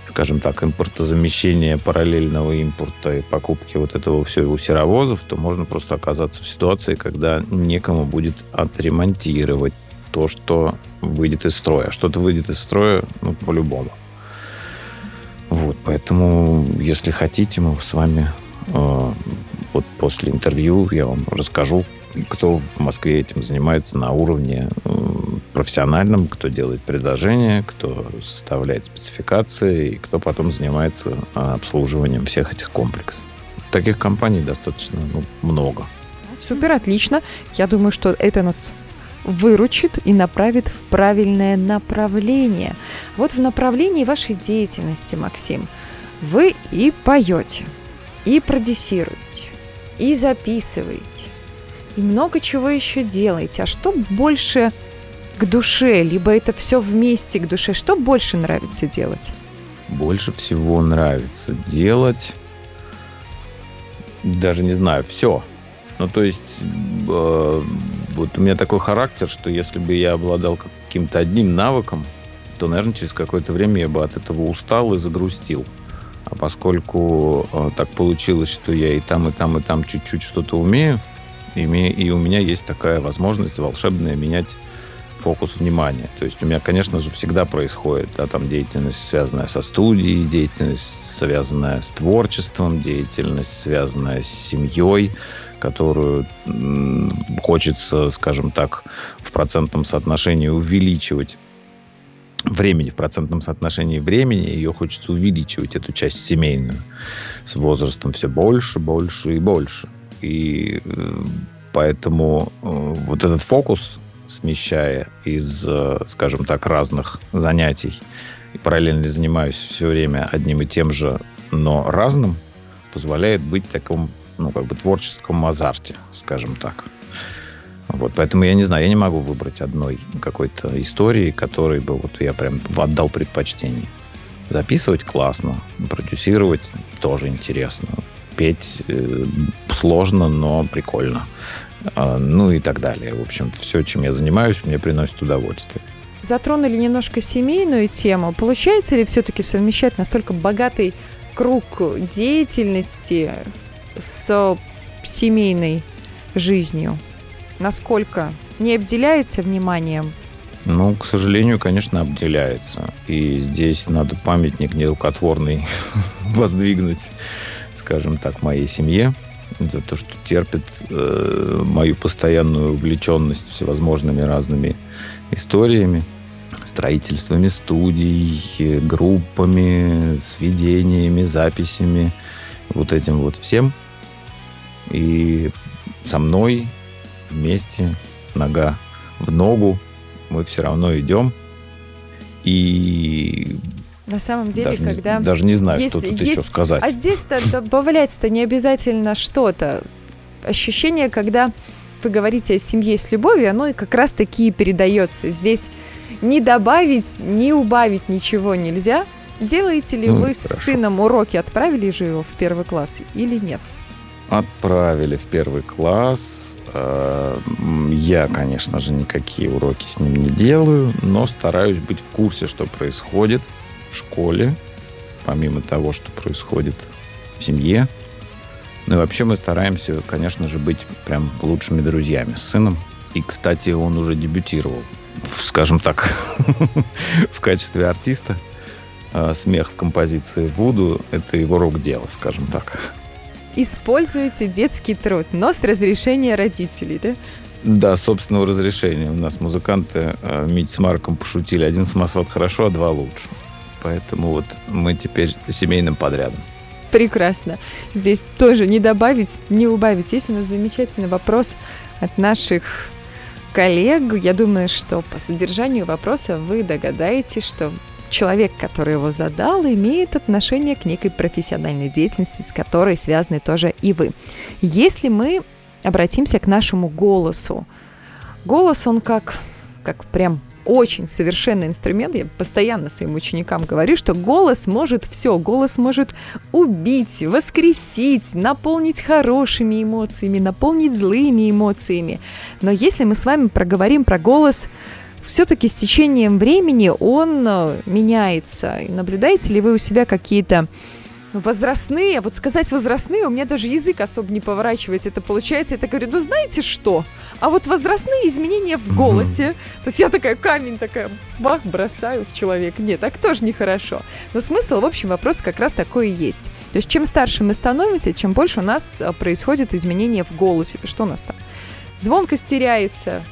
Speaker 4: скажем так, импортозамещения, параллельного импорта и покупки вот этого всего у серовозов, то можно просто оказаться в ситуации, когда некому будет отремонтировать то, что выйдет из строя. Что-то выйдет из строя, ну, по-любому. Вот, поэтому, если хотите, мы с вами э, вот после интервью я вам расскажу, кто в Москве этим занимается на уровне профессиональном, кто делает предложения, кто составляет спецификации и кто потом занимается а, обслуживанием всех этих комплексов. Таких компаний достаточно ну, много.
Speaker 3: Супер, отлично. Я думаю, что это нас выручит и направит в правильное направление. Вот в направлении вашей деятельности, Максим, вы и поете, и продюсируете, и записываете, и много чего еще делаете. А что больше к душе, либо это все вместе к душе? Что больше нравится делать?
Speaker 4: Больше всего нравится делать, даже не знаю, все. Ну, то есть, э, вот у меня такой характер, что если бы я обладал каким-то одним навыком, то, наверное, через какое-то время я бы от этого устал и загрустил. А поскольку э, так получилось, что я и там, и там, и там чуть-чуть что-то умею, и, и у меня есть такая возможность волшебная менять фокус внимания. То есть у меня, конечно же, всегда происходит да, там деятельность, связанная со студией, деятельность, связанная с творчеством, деятельность, связанная с семьей, которую хочется, скажем так, в процентном соотношении увеличивать времени, в процентном соотношении времени, ее хочется увеличивать, эту часть семейную. С возрастом все больше, больше и больше. И э, поэтому э, вот этот фокус, смещая из, э, скажем так, разных занятий, и параллельно занимаюсь все время одним и тем же, но разным, позволяет быть в таком, ну, как бы творческом азарте, скажем так. Вот, поэтому я не знаю, я не могу выбрать одной какой-то истории, которой бы вот я прям отдал предпочтение. Записывать классно, продюсировать тоже интересно, петь э, сложно, но прикольно. А, ну и так далее. В общем, все, чем я занимаюсь, мне приносит удовольствие.
Speaker 3: Затронули немножко семейную тему. Получается ли все-таки совмещать настолько богатый круг деятельности с семейной жизнью? Насколько не обделяется вниманием?
Speaker 4: Ну, к сожалению, конечно, обделяется. И здесь надо памятник нерукотворный воздвигнуть, скажем так, моей семье за то, что терпит э, мою постоянную увлеченность всевозможными разными историями, строительствами студий, группами, сведениями, записями, вот этим вот всем. И со мной вместе, нога в ногу, мы все равно идем. И
Speaker 3: на самом деле,
Speaker 4: даже
Speaker 3: когда...
Speaker 4: Не, даже не знаю,
Speaker 3: есть,
Speaker 4: что тут
Speaker 3: есть...
Speaker 4: еще сказать.
Speaker 3: А здесь-то добавляется-то не обязательно что-то. Ощущение, когда вы говорите о семье с любовью, оно и как раз таки и передается. Здесь ни добавить, ни убавить ничего нельзя. Делаете ли
Speaker 4: Ну,
Speaker 3: вы
Speaker 4: хорошо.
Speaker 3: с сыном уроки? Отправили же его в первый класс или нет?
Speaker 4: Отправили в первый класс. Э, Я, конечно же, никакие уроки с ним не делаю, но стараюсь быть в курсе, что происходит в школе, помимо того, что происходит в семье. Ну и вообще мы стараемся, конечно же, быть прям лучшими друзьями с сыном. И, кстати, он уже дебютировал, скажем так, в качестве артиста. А Смех в композиции Вуду – это его рук дело, скажем так.
Speaker 3: Используете детский труд, но с разрешения родителей, да?
Speaker 4: Да, собственного разрешения. У нас музыканты э, Мить с Марком пошутили. Один самосвод хорошо, а два лучше. Поэтому вот мы теперь семейным подрядом.
Speaker 3: Прекрасно. Здесь тоже не добавить, не убавить. Есть у нас замечательный вопрос от наших коллег. Я думаю, что по содержанию вопроса вы догадаетесь, что человек, который его задал, имеет отношение к некой профессиональной деятельности, с которой связаны тоже и вы. Если мы обратимся к нашему голосу, голос, он как, как прям очень совершенный инструмент. Я постоянно своим ученикам говорю, что голос может все. Голос может убить, воскресить, наполнить хорошими эмоциями, наполнить злыми эмоциями. Но если мы с вами проговорим про голос, все-таки с течением времени он э, меняется. Наблюдаете ли вы у себя какие-то возрастные, вот сказать возрастные, у меня даже язык особо не поворачивается. Это получается, я так говорю, ну знаете что? А вот возрастные изменения в голосе, то есть я такая камень такая, бах, бросаю в человека. Нет, так тоже нехорошо. Но смысл, в общем, вопрос как раз такой и есть. То есть чем старше мы становимся, чем больше у нас э, происходит изменения в голосе. Что у нас там? Звонкость теряется,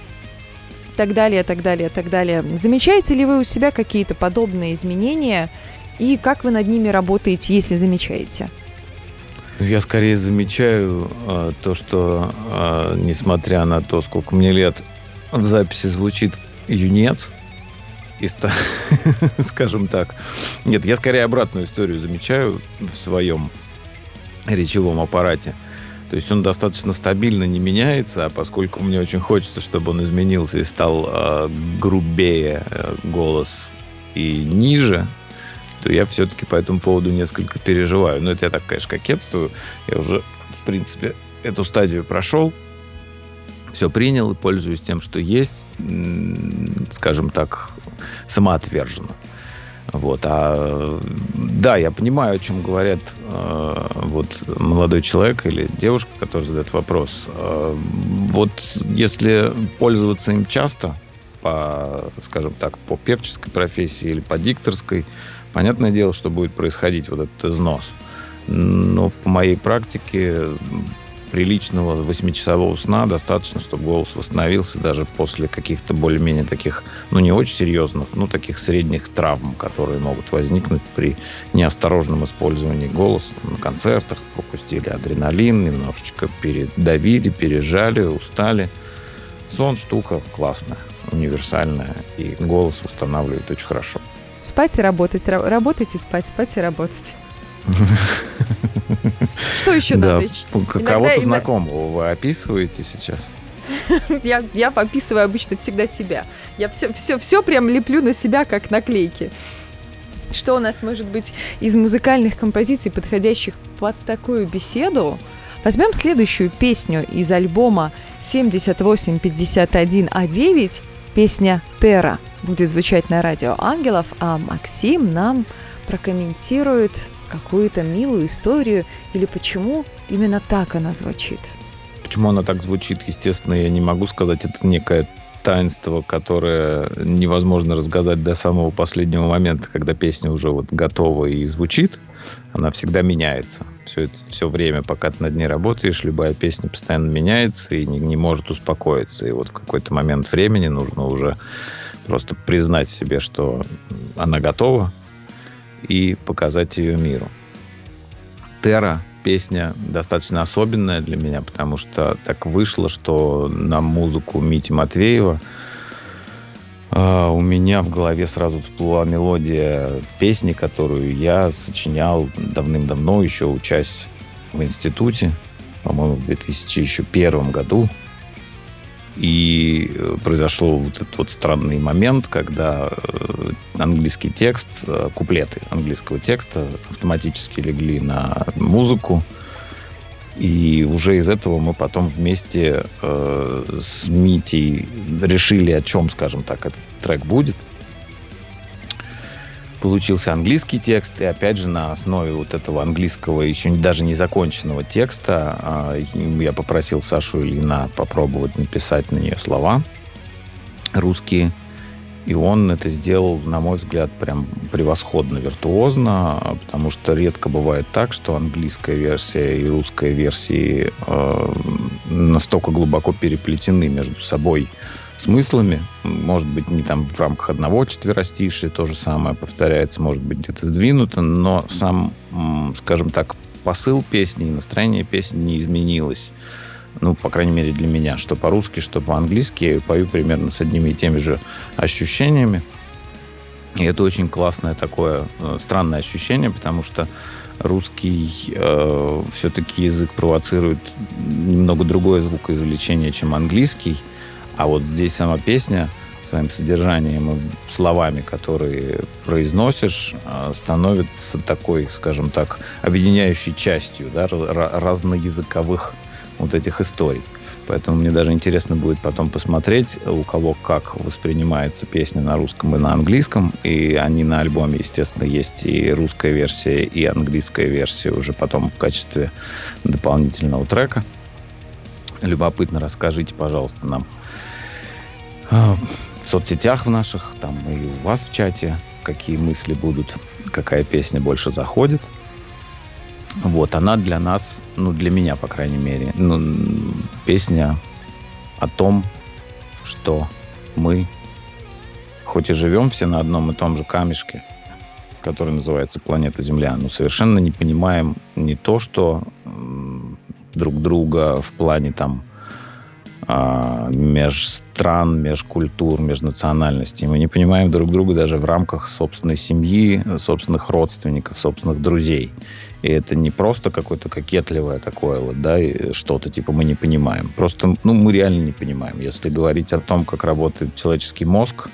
Speaker 3: так далее, так далее, так далее. Замечаете ли вы у себя какие-то подобные изменения и как вы над ними работаете, если замечаете?
Speaker 4: Я скорее замечаю э, то, что э, несмотря на то, сколько мне лет, в записи звучит юнец. И скажем так. Нет, я скорее обратную историю замечаю в своем речевом аппарате. То есть он достаточно стабильно не меняется, а поскольку мне очень хочется, чтобы он изменился и стал э, грубее э, голос и ниже, то я все-таки по этому поводу несколько переживаю. Но это я так, конечно, кокетствую. Я уже, в принципе, эту стадию прошел. Все принял и пользуюсь тем, что есть, скажем так, самоотверженно. Вот, а да, я понимаю, о чем говорят э, вот молодой человек или девушка, который задает вопрос. Э, вот если пользоваться им часто, по, скажем так, по певческой профессии или по дикторской, понятное дело, что будет происходить вот этот износ. Но по моей практике приличного 8-часового сна достаточно, чтобы голос восстановился даже после каких-то более-менее таких, ну, не очень серьезных, но таких средних травм, которые могут возникнуть при неосторожном использовании голоса на концертах, пропустили адреналин, немножечко передавили, пережали, устали. Сон штука классная, универсальная, и голос восстанавливает очень хорошо.
Speaker 3: Спать и работать, ра- работать и спать, спать и работать. Что еще надо?
Speaker 4: Кого-то знакомого вы описываете сейчас?
Speaker 3: Я, я пописываю обычно всегда себя. Я все, все, все прям леплю на себя, как наклейки. Что у нас может быть из музыкальных композиций, подходящих под такую беседу? Возьмем следующую песню из альбома 7851А9, песня «Терра» будет звучать на радио «Ангелов», а Максим нам прокомментирует какую-то милую историю или почему именно так она звучит.
Speaker 4: Почему она так звучит, естественно, я не могу сказать. Это некое таинство, которое невозможно разгадать до самого последнего момента, когда песня уже вот готова и звучит. Она всегда меняется. Все, это, все время, пока ты над ней работаешь, любая песня постоянно меняется и не, не может успокоиться. И вот в какой-то момент времени нужно уже просто признать себе, что она готова, и показать ее миру. Терра песня достаточно особенная для меня, потому что так вышло, что на музыку Мити Матвеева э, у меня в голове сразу всплыла мелодия песни, которую я сочинял давным-давно, еще учась в институте, по-моему, в 2001 году. И э, произошел вот этот вот странный момент, когда э, английский текст, э, куплеты английского текста автоматически легли на музыку. И уже из этого мы потом вместе э, с Митей решили, о чем, скажем так, этот трек будет. Получился английский текст, и опять же на основе вот этого английского, еще даже не законченного текста, а, я попросил Сашу Ильина попробовать написать на нее слова русские. И он это сделал, на мой взгляд, прям превосходно, виртуозно, потому что редко бывает так, что английская версия и русская версии э, настолько глубоко переплетены между собой смыслами. Может быть, не там в рамках одного четверостишия то же самое повторяется, может быть, где-то сдвинуто, но сам, скажем так, посыл песни и настроение песни не изменилось. Ну, по крайней мере, для меня. Что по-русски, что по-английски. Пою примерно с одними и теми же ощущениями. И это очень классное такое э, странное ощущение, потому что русский э, все-таки язык провоцирует немного другое звукоизвлечение, чем английский. А вот здесь сама песня своим содержанием и словами, которые произносишь, э, становится такой, скажем так, объединяющей частью да, ра- разноязыковых вот этих историй. Поэтому мне даже интересно будет потом посмотреть, у кого как воспринимается песня на русском и на английском. И они на альбоме, естественно, есть и русская версия, и английская версия уже потом в качестве дополнительного трека. Любопытно, расскажите, пожалуйста, нам а, в соцсетях в наших, там и у вас в чате, какие мысли будут, какая песня больше заходит. Вот, она для нас, ну, для меня, по крайней мере, ну, песня о том, что мы, хоть и живем все на одном и том же камешке, который называется планета Земля, но совершенно не понимаем не то, что друг друга в плане там а, межстран, межкультур, межнациональностей. Мы не понимаем друг друга даже в рамках собственной семьи, собственных родственников, собственных друзей. И это не просто какое-то кокетливое такое вот, да, что-то типа мы не понимаем. Просто, ну, мы реально не понимаем. Если говорить о том, как работает человеческий мозг,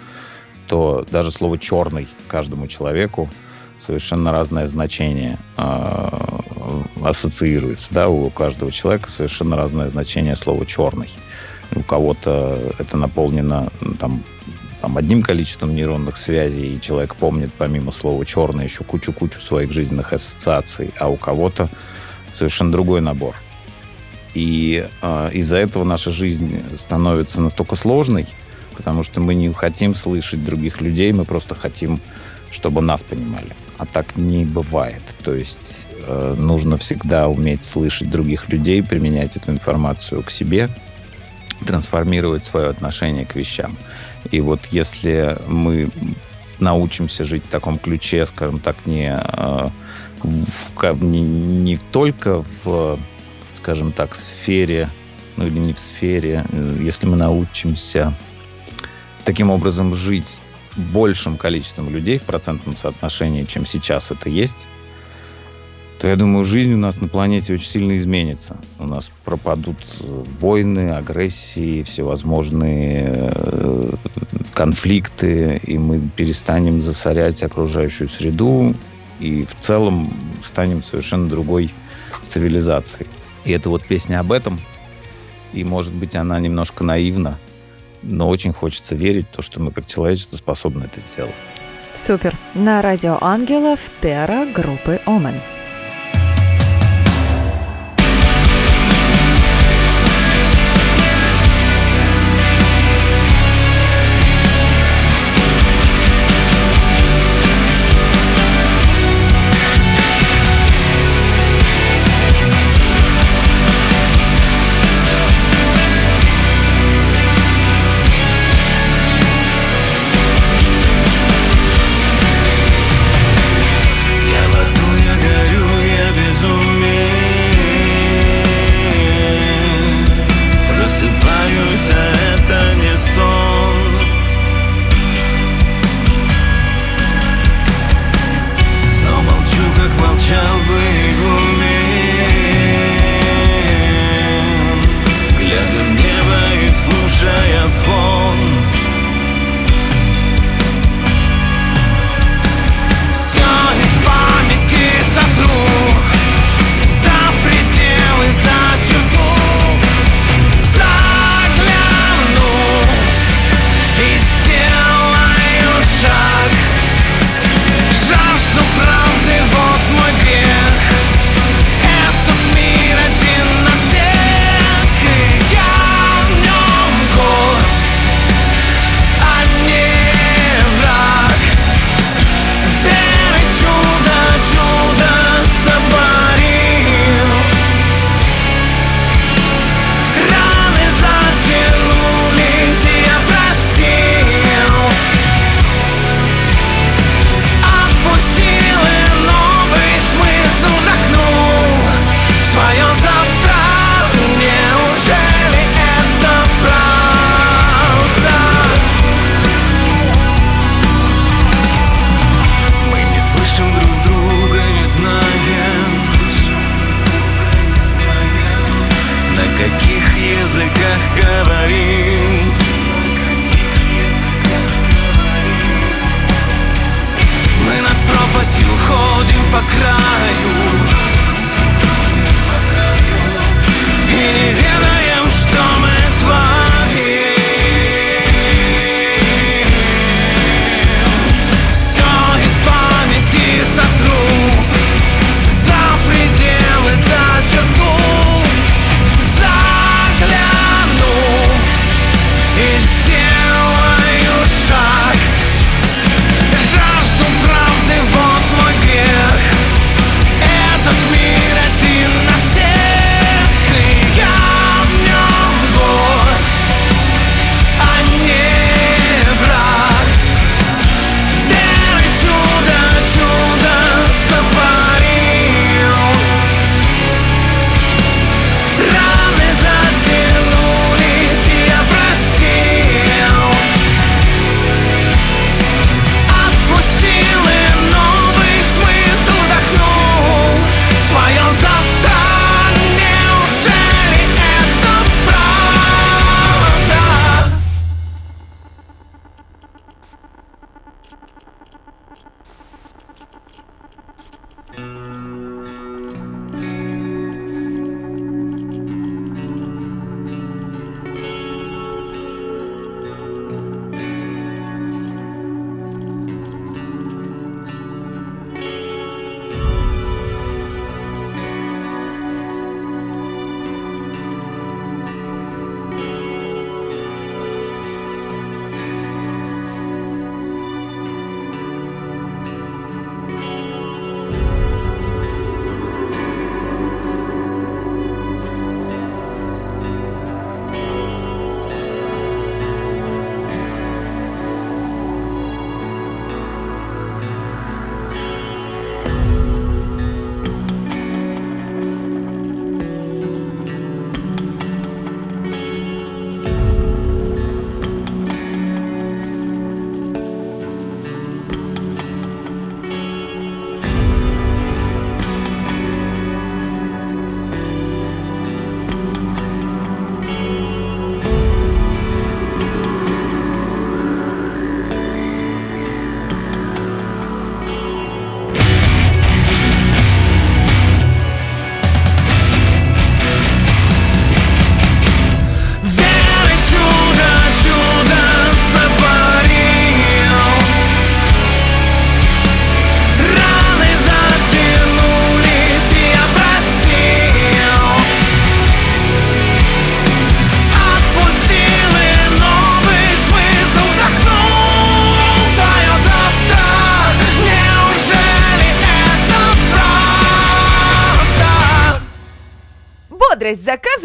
Speaker 4: то даже слово «черный» каждому человеку совершенно разное значение э, ассоциируется. Да? У каждого человека совершенно разное значение слова «черный». У кого-то это наполнено там, там, одним количеством нейронных связей, и человек помнит помимо слова «черный» еще кучу-кучу своих жизненных ассоциаций, а у кого-то совершенно другой набор. И э, из-за этого наша жизнь становится настолько сложной, потому что мы не хотим слышать других людей, мы просто хотим, чтобы нас понимали. А так не бывает. То есть э, нужно всегда уметь слышать других людей, применять эту информацию к себе, трансформировать свое отношение к вещам. И вот если мы научимся жить в таком ключе, скажем так, не, э, в, не, не только в, скажем так, сфере, ну или не в сфере, э, если мы научимся таким образом жить большим количеством людей в процентном соотношении, чем сейчас это есть, то я думаю, жизнь у нас на планете очень сильно изменится. У нас пропадут э, войны, агрессии, всевозможные э, конфликты, и мы перестанем засорять окружающую среду, и в целом станем совершенно другой цивилизацией. И это вот песня об этом, и, может быть, она немножко наивна, но очень хочется верить в то, что мы как человечество способны это сделать.
Speaker 5: Супер. На радио Ангелов тера группы Омен.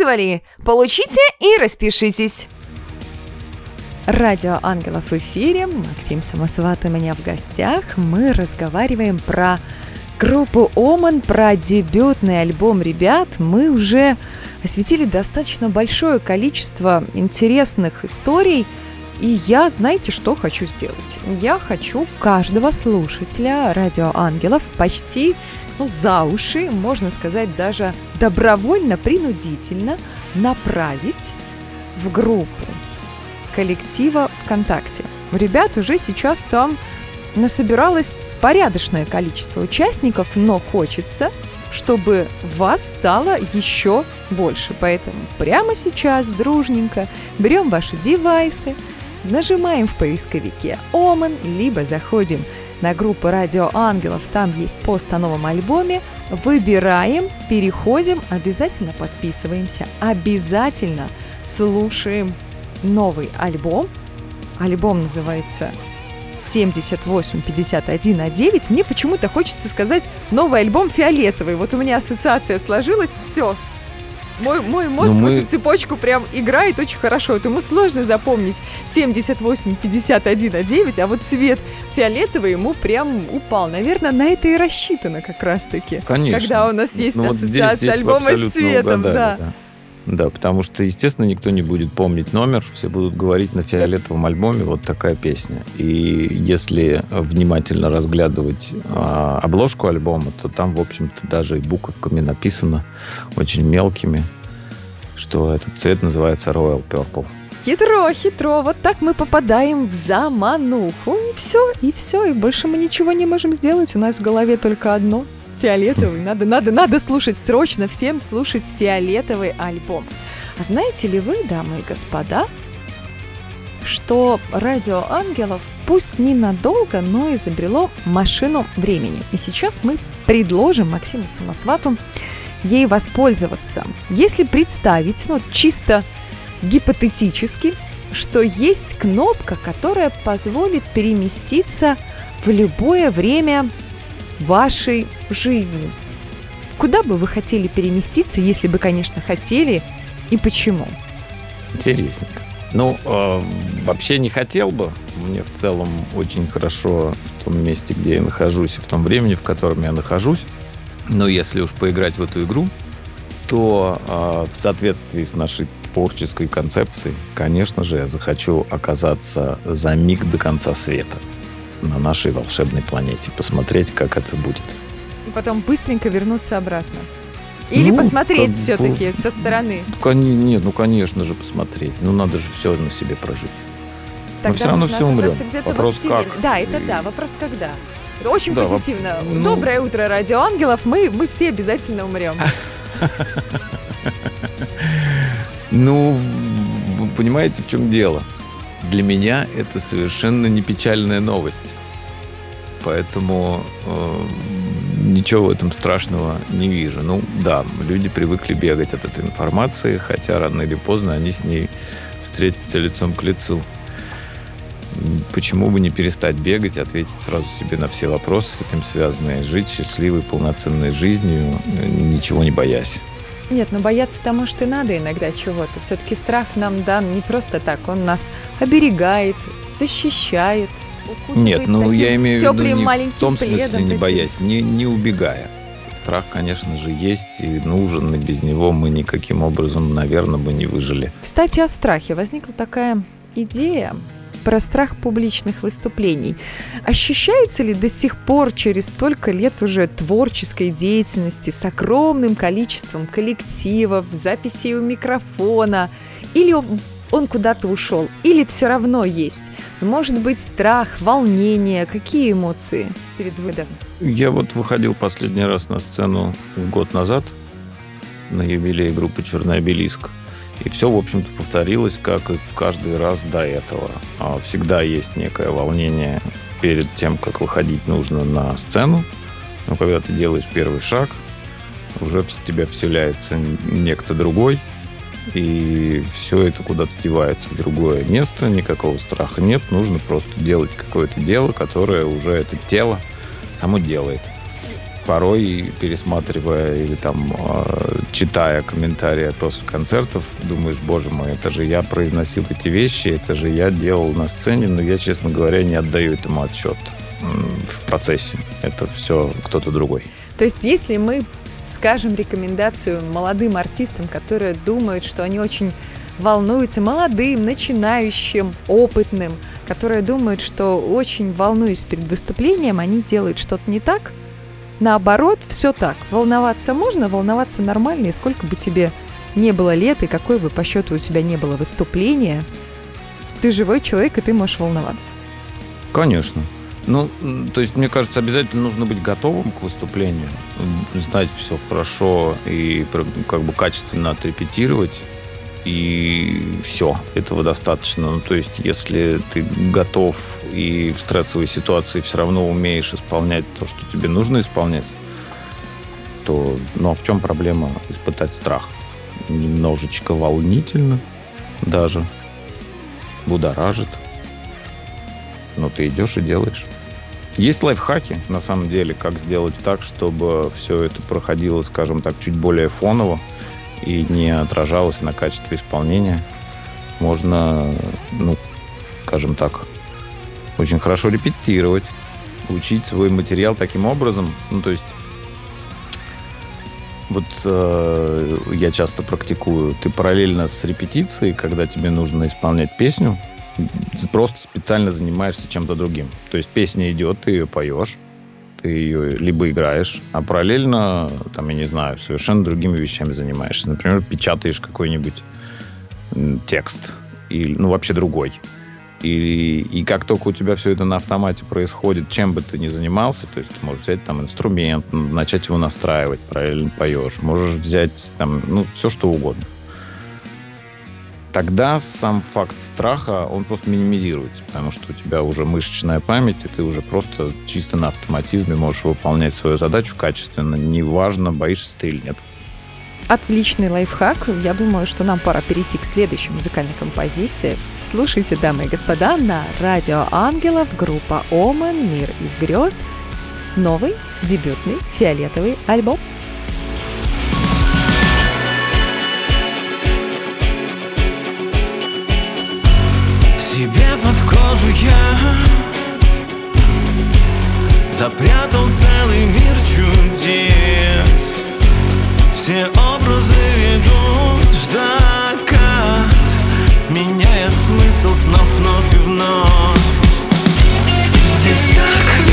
Speaker 1: Заказывали? Получите и распишитесь.
Speaker 3: Радио Ангелов в эфире. Максим Самосват у меня в гостях. Мы разговариваем про группу Оман, про дебютный альбом ребят. Мы уже осветили достаточно большое количество интересных историй. И я, знаете, что хочу сделать? Я хочу каждого слушателя Радио Ангелов почти ну, за уши, можно сказать, даже добровольно-принудительно направить в группу коллектива ВКонтакте. У ребят уже сейчас там насобиралось порядочное количество участников, но хочется, чтобы вас стало еще больше. Поэтому прямо сейчас дружненько берем ваши девайсы, нажимаем в поисковике Оман, либо заходим на группу Радио Ангелов, там есть пост о новом альбоме, выбираем, переходим, обязательно подписываемся, обязательно слушаем новый альбом. Альбом называется 7851 9. Мне почему-то хочется сказать новый альбом фиолетовый. Вот у меня ассоциация сложилась, все. Мой, мой мозг
Speaker 4: Ну,
Speaker 3: в
Speaker 4: мы-
Speaker 3: эту цепочку прям играет очень хорошо. Вот ему сложно запомнить 78 51 9, а вот цвет фиолетовый ему прям упал. Наверное, на это и рассчитано как раз-таки.
Speaker 4: Конечно.
Speaker 3: Когда у нас есть
Speaker 4: Ну, вот здесь-
Speaker 3: ассоциация
Speaker 4: здесь
Speaker 3: альбома с цветом,
Speaker 4: угадали,
Speaker 3: да.
Speaker 4: да. Да, потому что, естественно, никто не будет помнить номер, все будут говорить на фиолетовом альбоме вот такая песня. И если внимательно разглядывать а, обложку альбома, то там, в общем-то, даже и буковками написано очень мелкими, что этот цвет называется Royal Purple.
Speaker 3: Хитро, хитро. Вот так мы попадаем в замануху. И все, и все. И больше мы ничего не можем сделать. У нас в голове только одно. Фиолетовый. Надо, надо, надо слушать срочно всем слушать фиолетовый альбом. А знаете ли вы, дамы и господа, что радио ангелов пусть ненадолго, но изобрело машину времени. И сейчас мы предложим Максиму Самосвату ей воспользоваться. Если представить, ну, чисто гипотетически, что есть кнопка, которая позволит переместиться в любое время вашей жизни. Куда бы вы хотели переместиться, если бы, конечно, хотели, и почему?
Speaker 4: Интересненько. Ну, э, вообще не хотел бы. Мне в целом очень хорошо в том месте, где я нахожусь, и в том времени, в котором я нахожусь. Но если уж поиграть в эту игру, то э, в соответствии с нашей творческой концепцией, конечно же, я захочу оказаться за миг до конца света на нашей волшебной планете, посмотреть, как это будет.
Speaker 3: И потом быстренько вернуться обратно. Или
Speaker 4: Ну,
Speaker 3: посмотреть
Speaker 4: как
Speaker 3: все-таки со стороны.
Speaker 4: Ну, кони- Нет, ну, конечно же, посмотреть. Ну, надо же все на себе прожить.
Speaker 3: Тогда
Speaker 4: всё равно
Speaker 3: можно
Speaker 4: все умрем. Вопрос
Speaker 3: во Вселенной.
Speaker 4: как.
Speaker 3: Да, это
Speaker 4: И-
Speaker 3: да, вопрос когда. Очень
Speaker 4: Да, воп-
Speaker 3: позитивно.
Speaker 4: ну-
Speaker 3: Доброе утро, радио ангелов. Мы, мы все обязательно умрем.
Speaker 4: Ну, понимаете, в чем дело? Для меня это совершенно не печальная новость. Поэтому э, ничего в этом страшного не вижу. Ну, да, люди привыкли бегать от этой информации, хотя рано или поздно они с ней встретятся лицом к лицу. Почему бы не перестать бегать, ответить сразу себе на все вопросы с этим связанные, жить счастливой, полноценной жизнью, э, ничего не боясь.
Speaker 3: Нет, ну бояться-то, может, и надо иногда чего-то. Все-таки страх нам дан не просто так. Он нас оберегает, защищает.
Speaker 4: Нет, ну я имею в виду не в том смысле
Speaker 3: пледом
Speaker 4: не
Speaker 3: таким.
Speaker 4: боясь, не, не убегая. Страх, конечно же, есть и нужен, и без него мы никаким образом, наверное, бы не выжили.
Speaker 3: Кстати, о страхе. Возникла такая идея про страх публичных выступлений. Ощущается ли до сих пор, через столько лет уже творческой деятельности, с огромным количеством коллективов, записей у микрофона, или он, куда-то ушел, или все равно есть? Может быть, страх, волнение, какие эмоции перед выдом?
Speaker 4: Я вот выходил последний раз на сцену год назад на юбилей группы «Черный обелиск». И все, в общем-то, повторилось, как и каждый раз до этого. А, Всегда есть некое волнение перед тем, как выходить нужно на сцену. Но когда ты делаешь первый шаг, уже в тебя вселяется некто другой, и все это куда-то девается в другое место, никакого страха нет, нужно просто делать какое-то дело, которое уже это тело само делает. Порой, пересматривая или там э, читая комментарии после концертов, думаешь, боже мой, это же я произносил эти вещи, это же я делал на сцене, но я, честно говоря, не отдаю этому отчет в процессе. Это все кто-то другой.
Speaker 3: То есть, если мы скажем рекомендацию молодым артистам, которые думают, что они очень волнуются, молодым, начинающим, опытным, которые думают, что очень волнуясь перед выступлением, они делают что-то не так. Наоборот, все так. Волноваться можно, волноваться нормально, и сколько бы тебе не было лет, и какой бы по счету у тебя не было выступления, ты живой человек, и ты можешь волноваться.
Speaker 4: Конечно. Ну, то есть, мне кажется, обязательно нужно быть готовым к выступлению, знать все хорошо и как бы качественно отрепетировать. И все, этого достаточно. Ну, то есть, если ты готов и в стрессовой ситуации все равно умеешь исполнять то, что тебе нужно исполнять, то ну а в чем проблема испытать страх? Немножечко волнительно даже, будоражит. Но ты идешь и делаешь. Есть лайфхаки, на самом деле, как сделать так, чтобы все это проходило, скажем так, чуть более фоново и не отражалось на качестве исполнения. Можно, ну, скажем так, очень хорошо репетировать, учить свой материал таким образом. Ну, то есть, вот э, я часто практикую, ты параллельно с репетицией, когда тебе нужно исполнять песню, просто специально занимаешься чем-то другим. То есть песня идет, ты ее поешь, ты ее либо играешь, а параллельно, там, я не знаю, совершенно другими вещами занимаешься. Например, печатаешь какой-нибудь текст, или, ну, вообще другой. И, и как только у тебя все это на автомате происходит, чем бы ты ни занимался, то есть ты можешь взять там инструмент, начать его настраивать, правильно поешь, можешь взять там, ну, все что угодно тогда сам факт страха, он просто минимизируется, потому что у тебя уже мышечная память, и ты уже просто чисто на автоматизме можешь выполнять свою задачу качественно, неважно, боишься ты или нет.
Speaker 3: Отличный лайфхак. Я думаю, что нам пора перейти к следующей музыкальной композиции. Слушайте, дамы и господа, на Радио Ангелов группа Омен «Мир из грез» новый дебютный фиолетовый альбом.
Speaker 5: Кожу я. Запрятал целый мир чудес. Все образы ведут в закат Меняя смысл снов вновь и вновь. Здесь так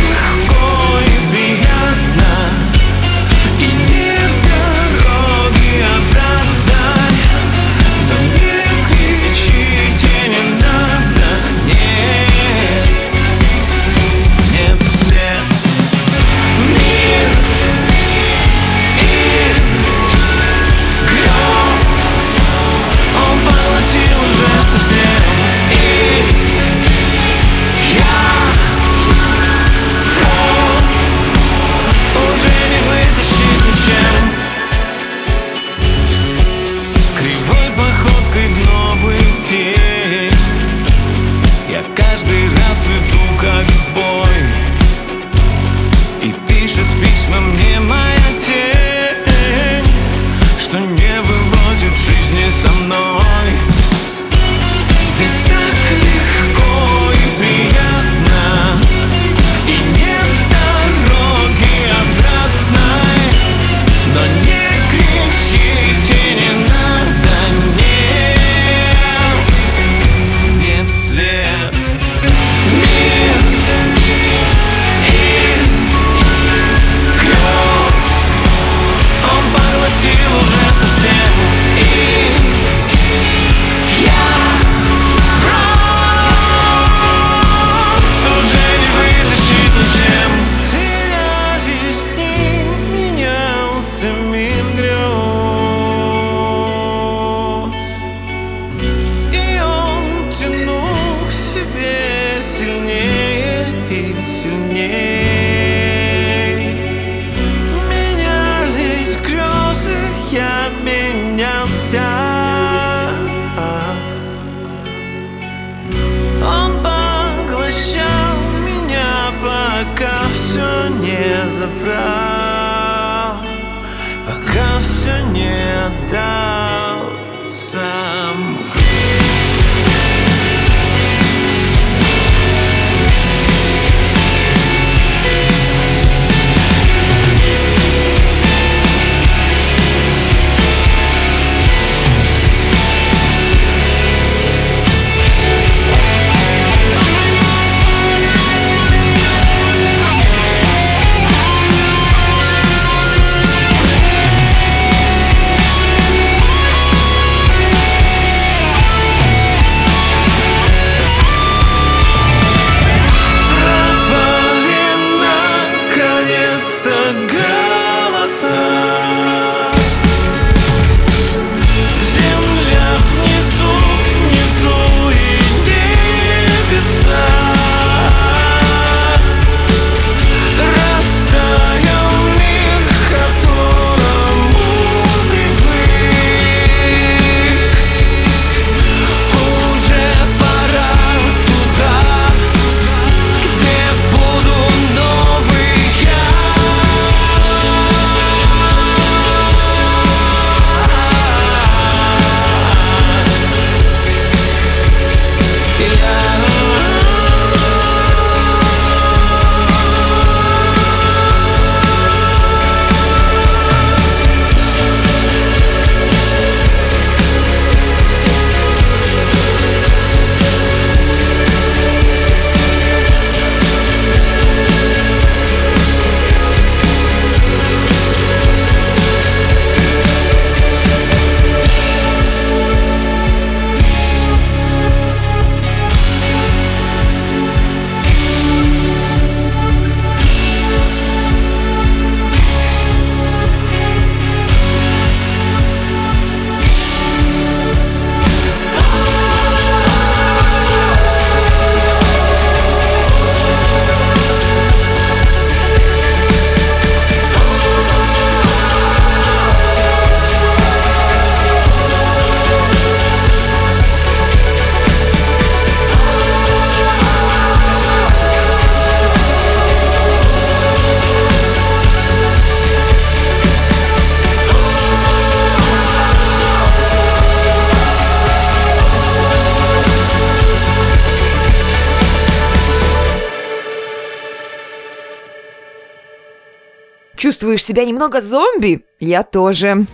Speaker 1: Чувствуешь себя немного зомби? Я тоже.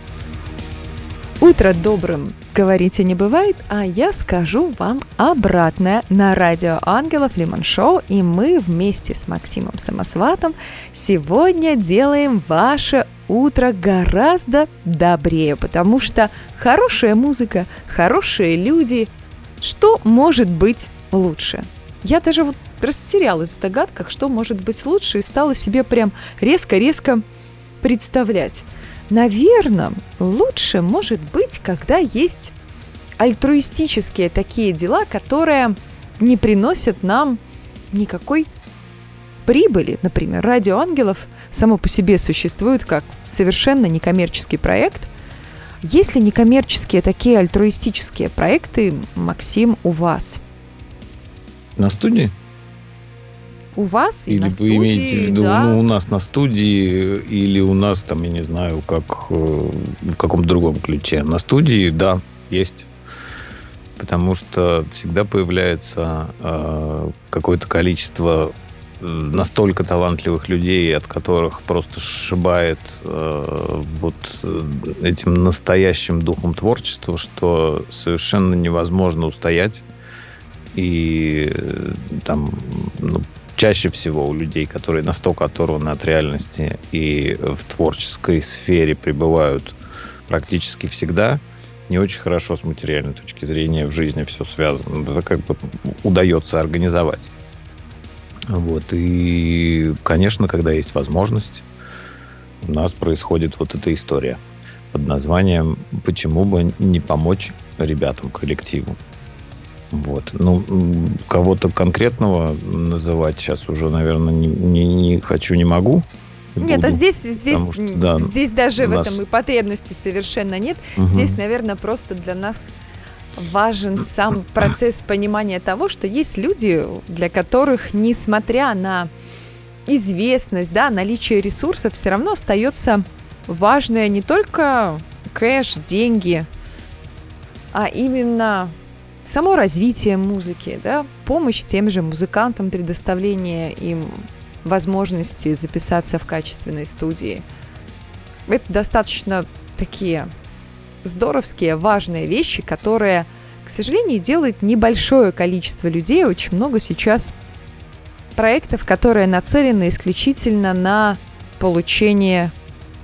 Speaker 3: Утро добрым, говорите, не бывает, а я скажу вам обратное на радио Ангелов Лимон Шоу, и мы вместе с Максимом Самосватом сегодня делаем ваше утро гораздо добрее, потому что хорошая музыка, хорошие люди, что может быть лучше? Я даже вот растерялась в догадках, что может быть лучше, и стала себе прям резко-резко представлять. Наверное, лучше может быть, когда есть альтруистические такие дела, которые не приносят нам никакой прибыли. Например, «Радио ангелов» само по себе существует как совершенно некоммерческий проект. Есть ли некоммерческие такие альтруистические проекты, Максим, у вас?
Speaker 4: На студии?
Speaker 3: У вас и
Speaker 4: Или
Speaker 3: на
Speaker 4: вы
Speaker 3: студии,
Speaker 4: имеете в виду,
Speaker 3: да.
Speaker 4: ну, у нас на студии, или у нас там, я не знаю, как э, в каком-то другом ключе. На студии, да, есть. Потому что всегда появляется э, какое-то количество э, настолько талантливых людей, от которых просто сшибает э, вот э, этим настоящим духом творчества, что совершенно невозможно устоять. И э, там ну, чаще всего у людей, которые настолько оторваны от реальности и в творческой сфере пребывают практически всегда, не очень хорошо с материальной точки зрения в жизни все связано. Это как бы удается организовать. Вот. И, конечно, когда есть возможность, у нас происходит вот эта история под названием «Почему бы не помочь ребятам, коллективу?» Вот. Ну, кого-то конкретного называть сейчас уже, наверное, не, не, не хочу, не могу. Не
Speaker 3: Нет, а
Speaker 4: буду.
Speaker 3: здесь, здесь,
Speaker 4: что, да,
Speaker 3: здесь даже
Speaker 4: у
Speaker 3: в
Speaker 4: нас-
Speaker 3: этом и потребности совершенно нет.
Speaker 4: Мгм.
Speaker 3: Здесь, наверное, просто для нас важен сам процесс понимания того, что есть люди, для которых, несмотря на известность, да, наличие ресурсов, все равно остается важное не только кэш, деньги, а именно само развитие музыки, да, помощь тем же музыкантам, предоставление им возможности записаться в качественной студии. Это достаточно такие здоровские, важные вещи, которые, к сожалению, делает небольшое количество людей. Очень много сейчас проектов, которые нацелены исключительно на получение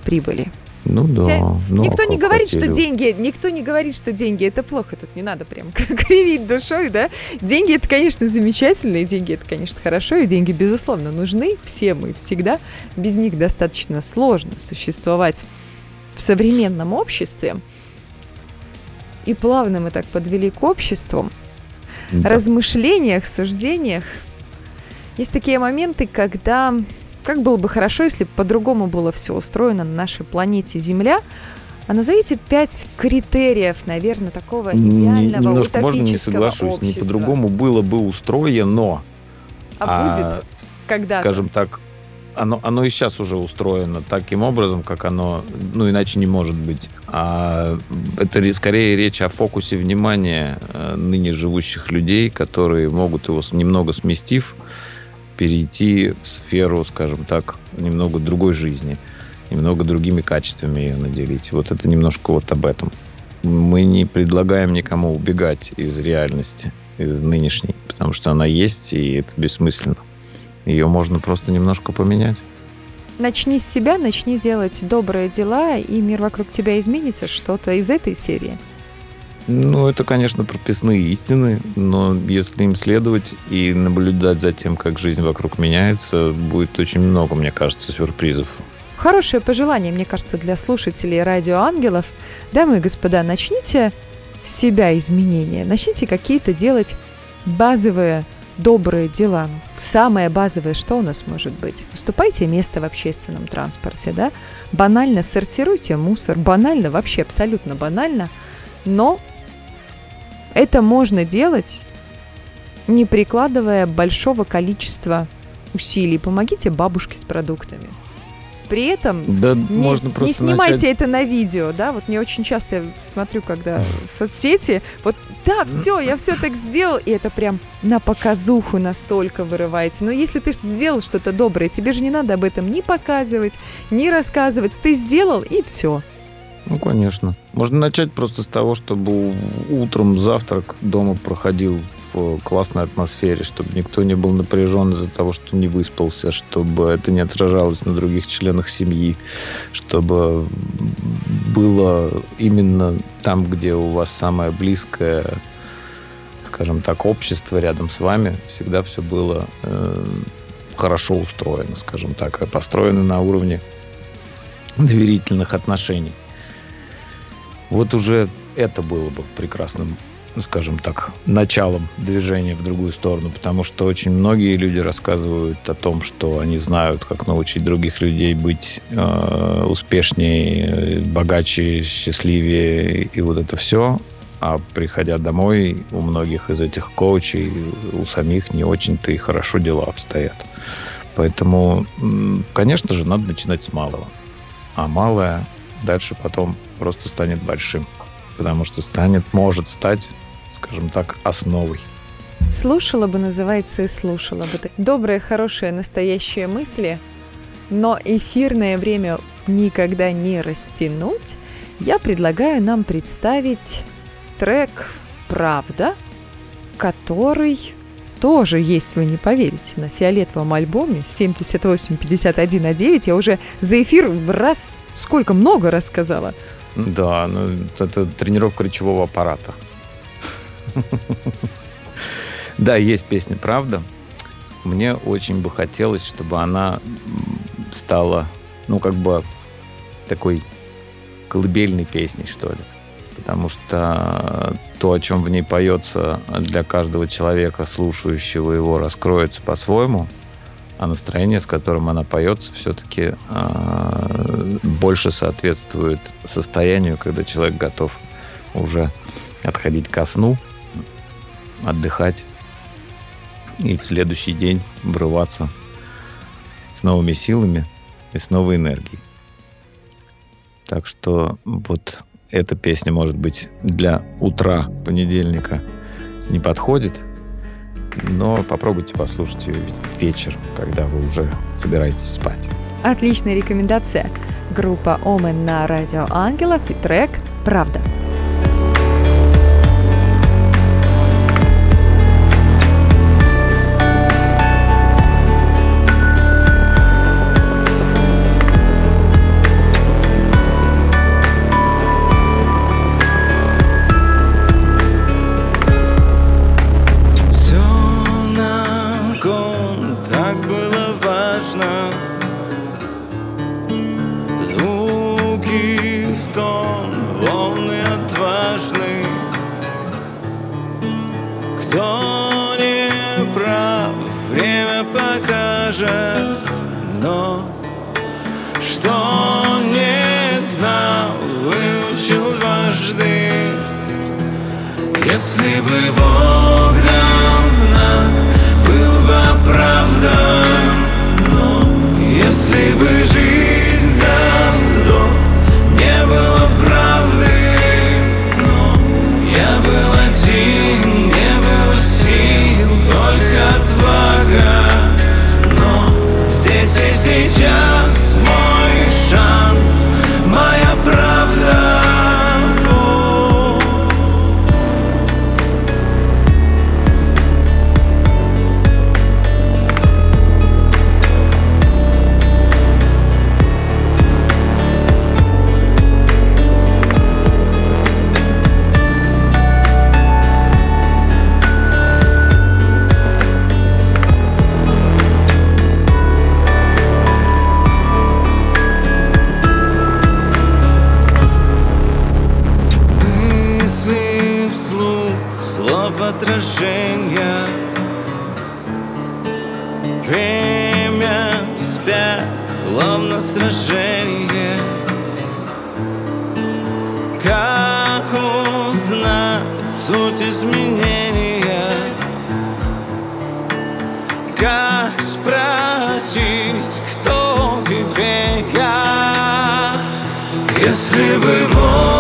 Speaker 3: прибыли.
Speaker 4: Ну да.
Speaker 3: Хотя
Speaker 4: ну,
Speaker 3: никто
Speaker 4: а
Speaker 3: не говорит, что
Speaker 4: хотели?
Speaker 3: деньги, никто не говорит, что деньги это плохо. Тут не надо прям кривить душой, да. Деньги это, конечно, замечательно, и деньги это, конечно, хорошо, и деньги, безусловно, нужны всем и всегда. Без них достаточно сложно существовать в современном обществе. И плавно мы так подвели к обществу
Speaker 4: Да.
Speaker 3: размышлениях, суждениях. Есть такие моменты, когда как было бы хорошо, если бы по-другому было все устроено на нашей планете Земля. А назовите пять критериев, наверное, такого идеального
Speaker 4: Немножко можно не соглашусь. Не
Speaker 3: общества.
Speaker 4: по-другому было бы устроено.
Speaker 3: А, будет когда
Speaker 4: скажем так, оно, оно и сейчас уже устроено таким образом, как оно, ну, иначе не может быть. А это ре- скорее речь о фокусе внимания э, ныне живущих людей, которые могут его немного сместив, перейти в сферу, скажем так, немного другой жизни, немного другими качествами ее наделить. Вот это немножко вот об этом. Мы не предлагаем никому убегать из реальности, из нынешней, потому что она есть, и это бессмысленно. Ее можно просто немножко поменять.
Speaker 3: начни с себя, начни делать добрые дела, и мир вокруг тебя изменится, что-то из этой серии.
Speaker 4: Ну, это, конечно, прописные истины, но если им следовать и наблюдать за тем, как жизнь вокруг меняется, будет очень много, мне кажется, сюрпризов.
Speaker 3: Хорошее пожелание, мне кажется, для слушателей радио Ангелов. Дамы и господа, начните с себя изменения, начните какие-то делать базовые добрые дела. Самое базовое, что у нас может быть? Уступайте место в общественном транспорте, да? Банально сортируйте мусор, банально, вообще абсолютно банально, но это можно делать, не прикладывая большого количества усилий. Помогите бабушке с продуктами. При этом
Speaker 4: Да,
Speaker 3: не,
Speaker 4: можно
Speaker 3: не снимайте
Speaker 4: начать...
Speaker 3: это на видео, да? Вот мне очень часто я смотрю, когда в соцсети, вот да, все, я все так сделал, и это прям на показуху настолько вырываете. Но если ты сделал что-то доброе, тебе же не надо об этом ни показывать, ни рассказывать. Ты сделал, и все.
Speaker 4: Ну, конечно. Можно начать просто с того, чтобы утром завтрак дома проходил в классной атмосфере, чтобы никто не был напряжен из-за того, что не выспался, чтобы это не отражалось на других членах семьи, чтобы было именно там, где у вас самое близкое, скажем так, общество рядом с вами, всегда все было э, хорошо устроено, скажем так, построено на уровне доверительных отношений. Вот уже это было бы прекрасным, скажем так, началом движения в другую сторону, потому что очень многие люди рассказывают о том, что они знают, как научить других людей быть э, успешнее, богаче, счастливее и вот это все. А приходя домой, у многих из этих коучей, у самих не очень-то и хорошо дела обстоят. Поэтому, конечно же, надо начинать с малого. А малое дальше потом просто станет большим. Потому что станет, может стать, скажем так, основой.
Speaker 3: Слушала бы, называется, и слушала бы ты. Добрые, хорошие, настоящие мысли, но эфирное время никогда не растянуть, я предлагаю нам представить трек «Правда», который тоже есть, вы не поверите, на фиолетовом альбоме 78-51 Я уже за эфир раз сколько много рассказала.
Speaker 4: Да, ну это тренировка речевого аппарата. Да, есть песня «Правда». Мне очень бы хотелось, чтобы она стала, ну, как бы такой колыбельной песней, что ли. Потому что то, о чем в ней поется, для каждого человека, слушающего его, раскроется по-своему – а настроение, с которым она поется, все-таки э, а, больше соответствует состоянию, когда человек готов уже отходить ко сну, отдыхать и в следующий день врываться с новыми силами и с новой энергией. Так что вот эта песня, может быть, для утра понедельника не подходит, но попробуйте послушать ее вечер, когда вы уже собираетесь спать.
Speaker 3: Отличная рекомендация. Группа Омен на радио Ангелов и трек «Правда».
Speaker 5: Как Если бы Бог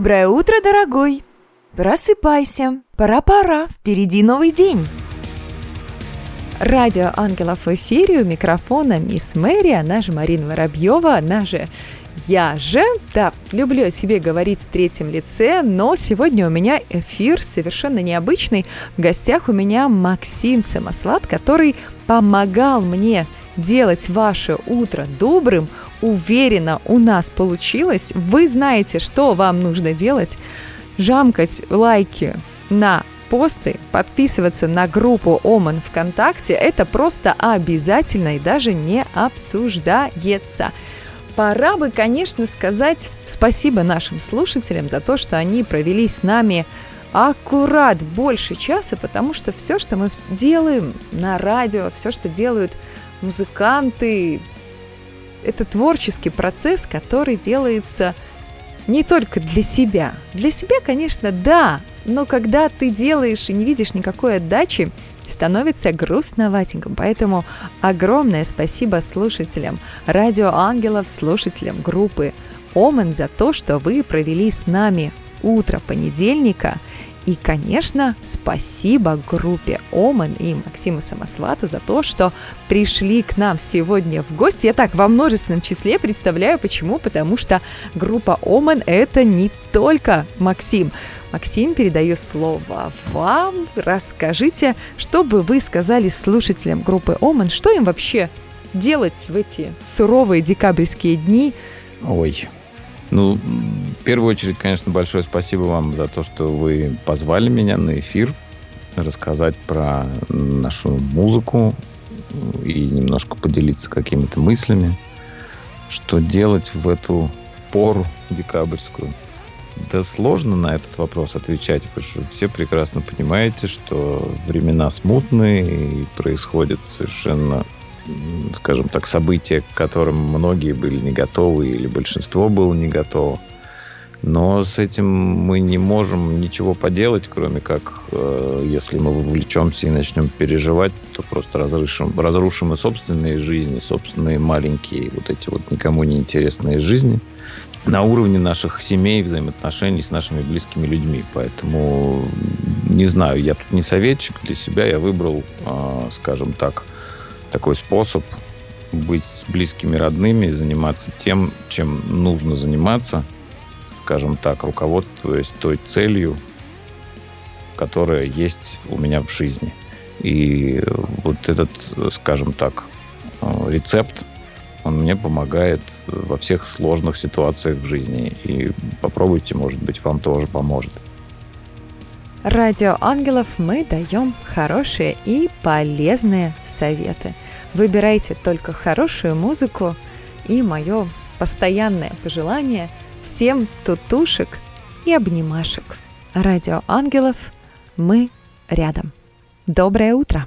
Speaker 1: Доброе утро, дорогой! Просыпайся, пора-пора, впереди новый день.
Speaker 3: Радио «Ангелов» в эфире, у микрофона мисс Мэри, она же Марина Воробьева, она же я же. Да, люблю о себе говорить в третьем лице, но сегодня у меня эфир совершенно необычный. В гостях у меня Максим Самослад, который помогал мне делать ваше утро добрым. Уверена, у нас получилось. Вы знаете, что вам нужно делать. Жамкать лайки на посты, подписываться на группу Оман ВКонтакте, это просто обязательно и даже не обсуждается. Пора бы, конечно, сказать спасибо нашим слушателям за то, что они провели с нами аккурат больше часа, потому что все, что мы делаем на радио, все, что делают музыканты, это творческий процесс, который делается не только для себя. Для себя, конечно, да, но когда ты делаешь и не видишь никакой отдачи, становится грустноватеньким. Поэтому огромное спасибо слушателям Радио Ангелов, слушателям группы Омен за то, что вы провели с нами утро понедельника. И, конечно, спасибо группе Омен и Максиму Самосвату за то, что пришли к нам сегодня в гости. Я так во множественном числе представляю, почему. Потому что группа Омен – это не только Максим. Максим, передаю слово вам. Расскажите, что бы вы сказали слушателям группы Омен, что им вообще делать в эти суровые декабрьские дни?
Speaker 4: Ой. Ну, в первую очередь, конечно, большое спасибо вам за то, что вы позвали меня на эфир рассказать про нашу музыку и немножко поделиться какими-то мыслями, что делать в эту пору декабрьскую. Да сложно на этот вопрос отвечать. Вы же все прекрасно понимаете, что времена смутные и происходят совершенно, скажем так, события, к которым многие были не готовы или большинство было не готово. Но с этим мы не можем ничего поделать, кроме как, э, если мы вовлечемся и начнем переживать, то просто разрушим, разрушим и собственные жизни, собственные маленькие вот эти вот никому не интересные жизни на уровне наших семей, взаимоотношений с нашими близкими людьми. Поэтому, не знаю, я тут не советчик для себя, я выбрал, э, скажем так, такой способ быть с близкими родными, заниматься тем, чем нужно заниматься, скажем так, руководствуясь той целью, которая есть у меня в жизни. И вот этот, скажем так, э, рецепт, он мне помогает во всех сложных ситуациях в жизни. И попробуйте, может быть, вам тоже поможет.
Speaker 3: Радио Ангелов мы даем хорошие и полезные советы. Выбирайте только хорошую музыку и мое постоянное пожелание всем тутушек и обнимашек. Радио Ангелов мы рядом. Доброе утро!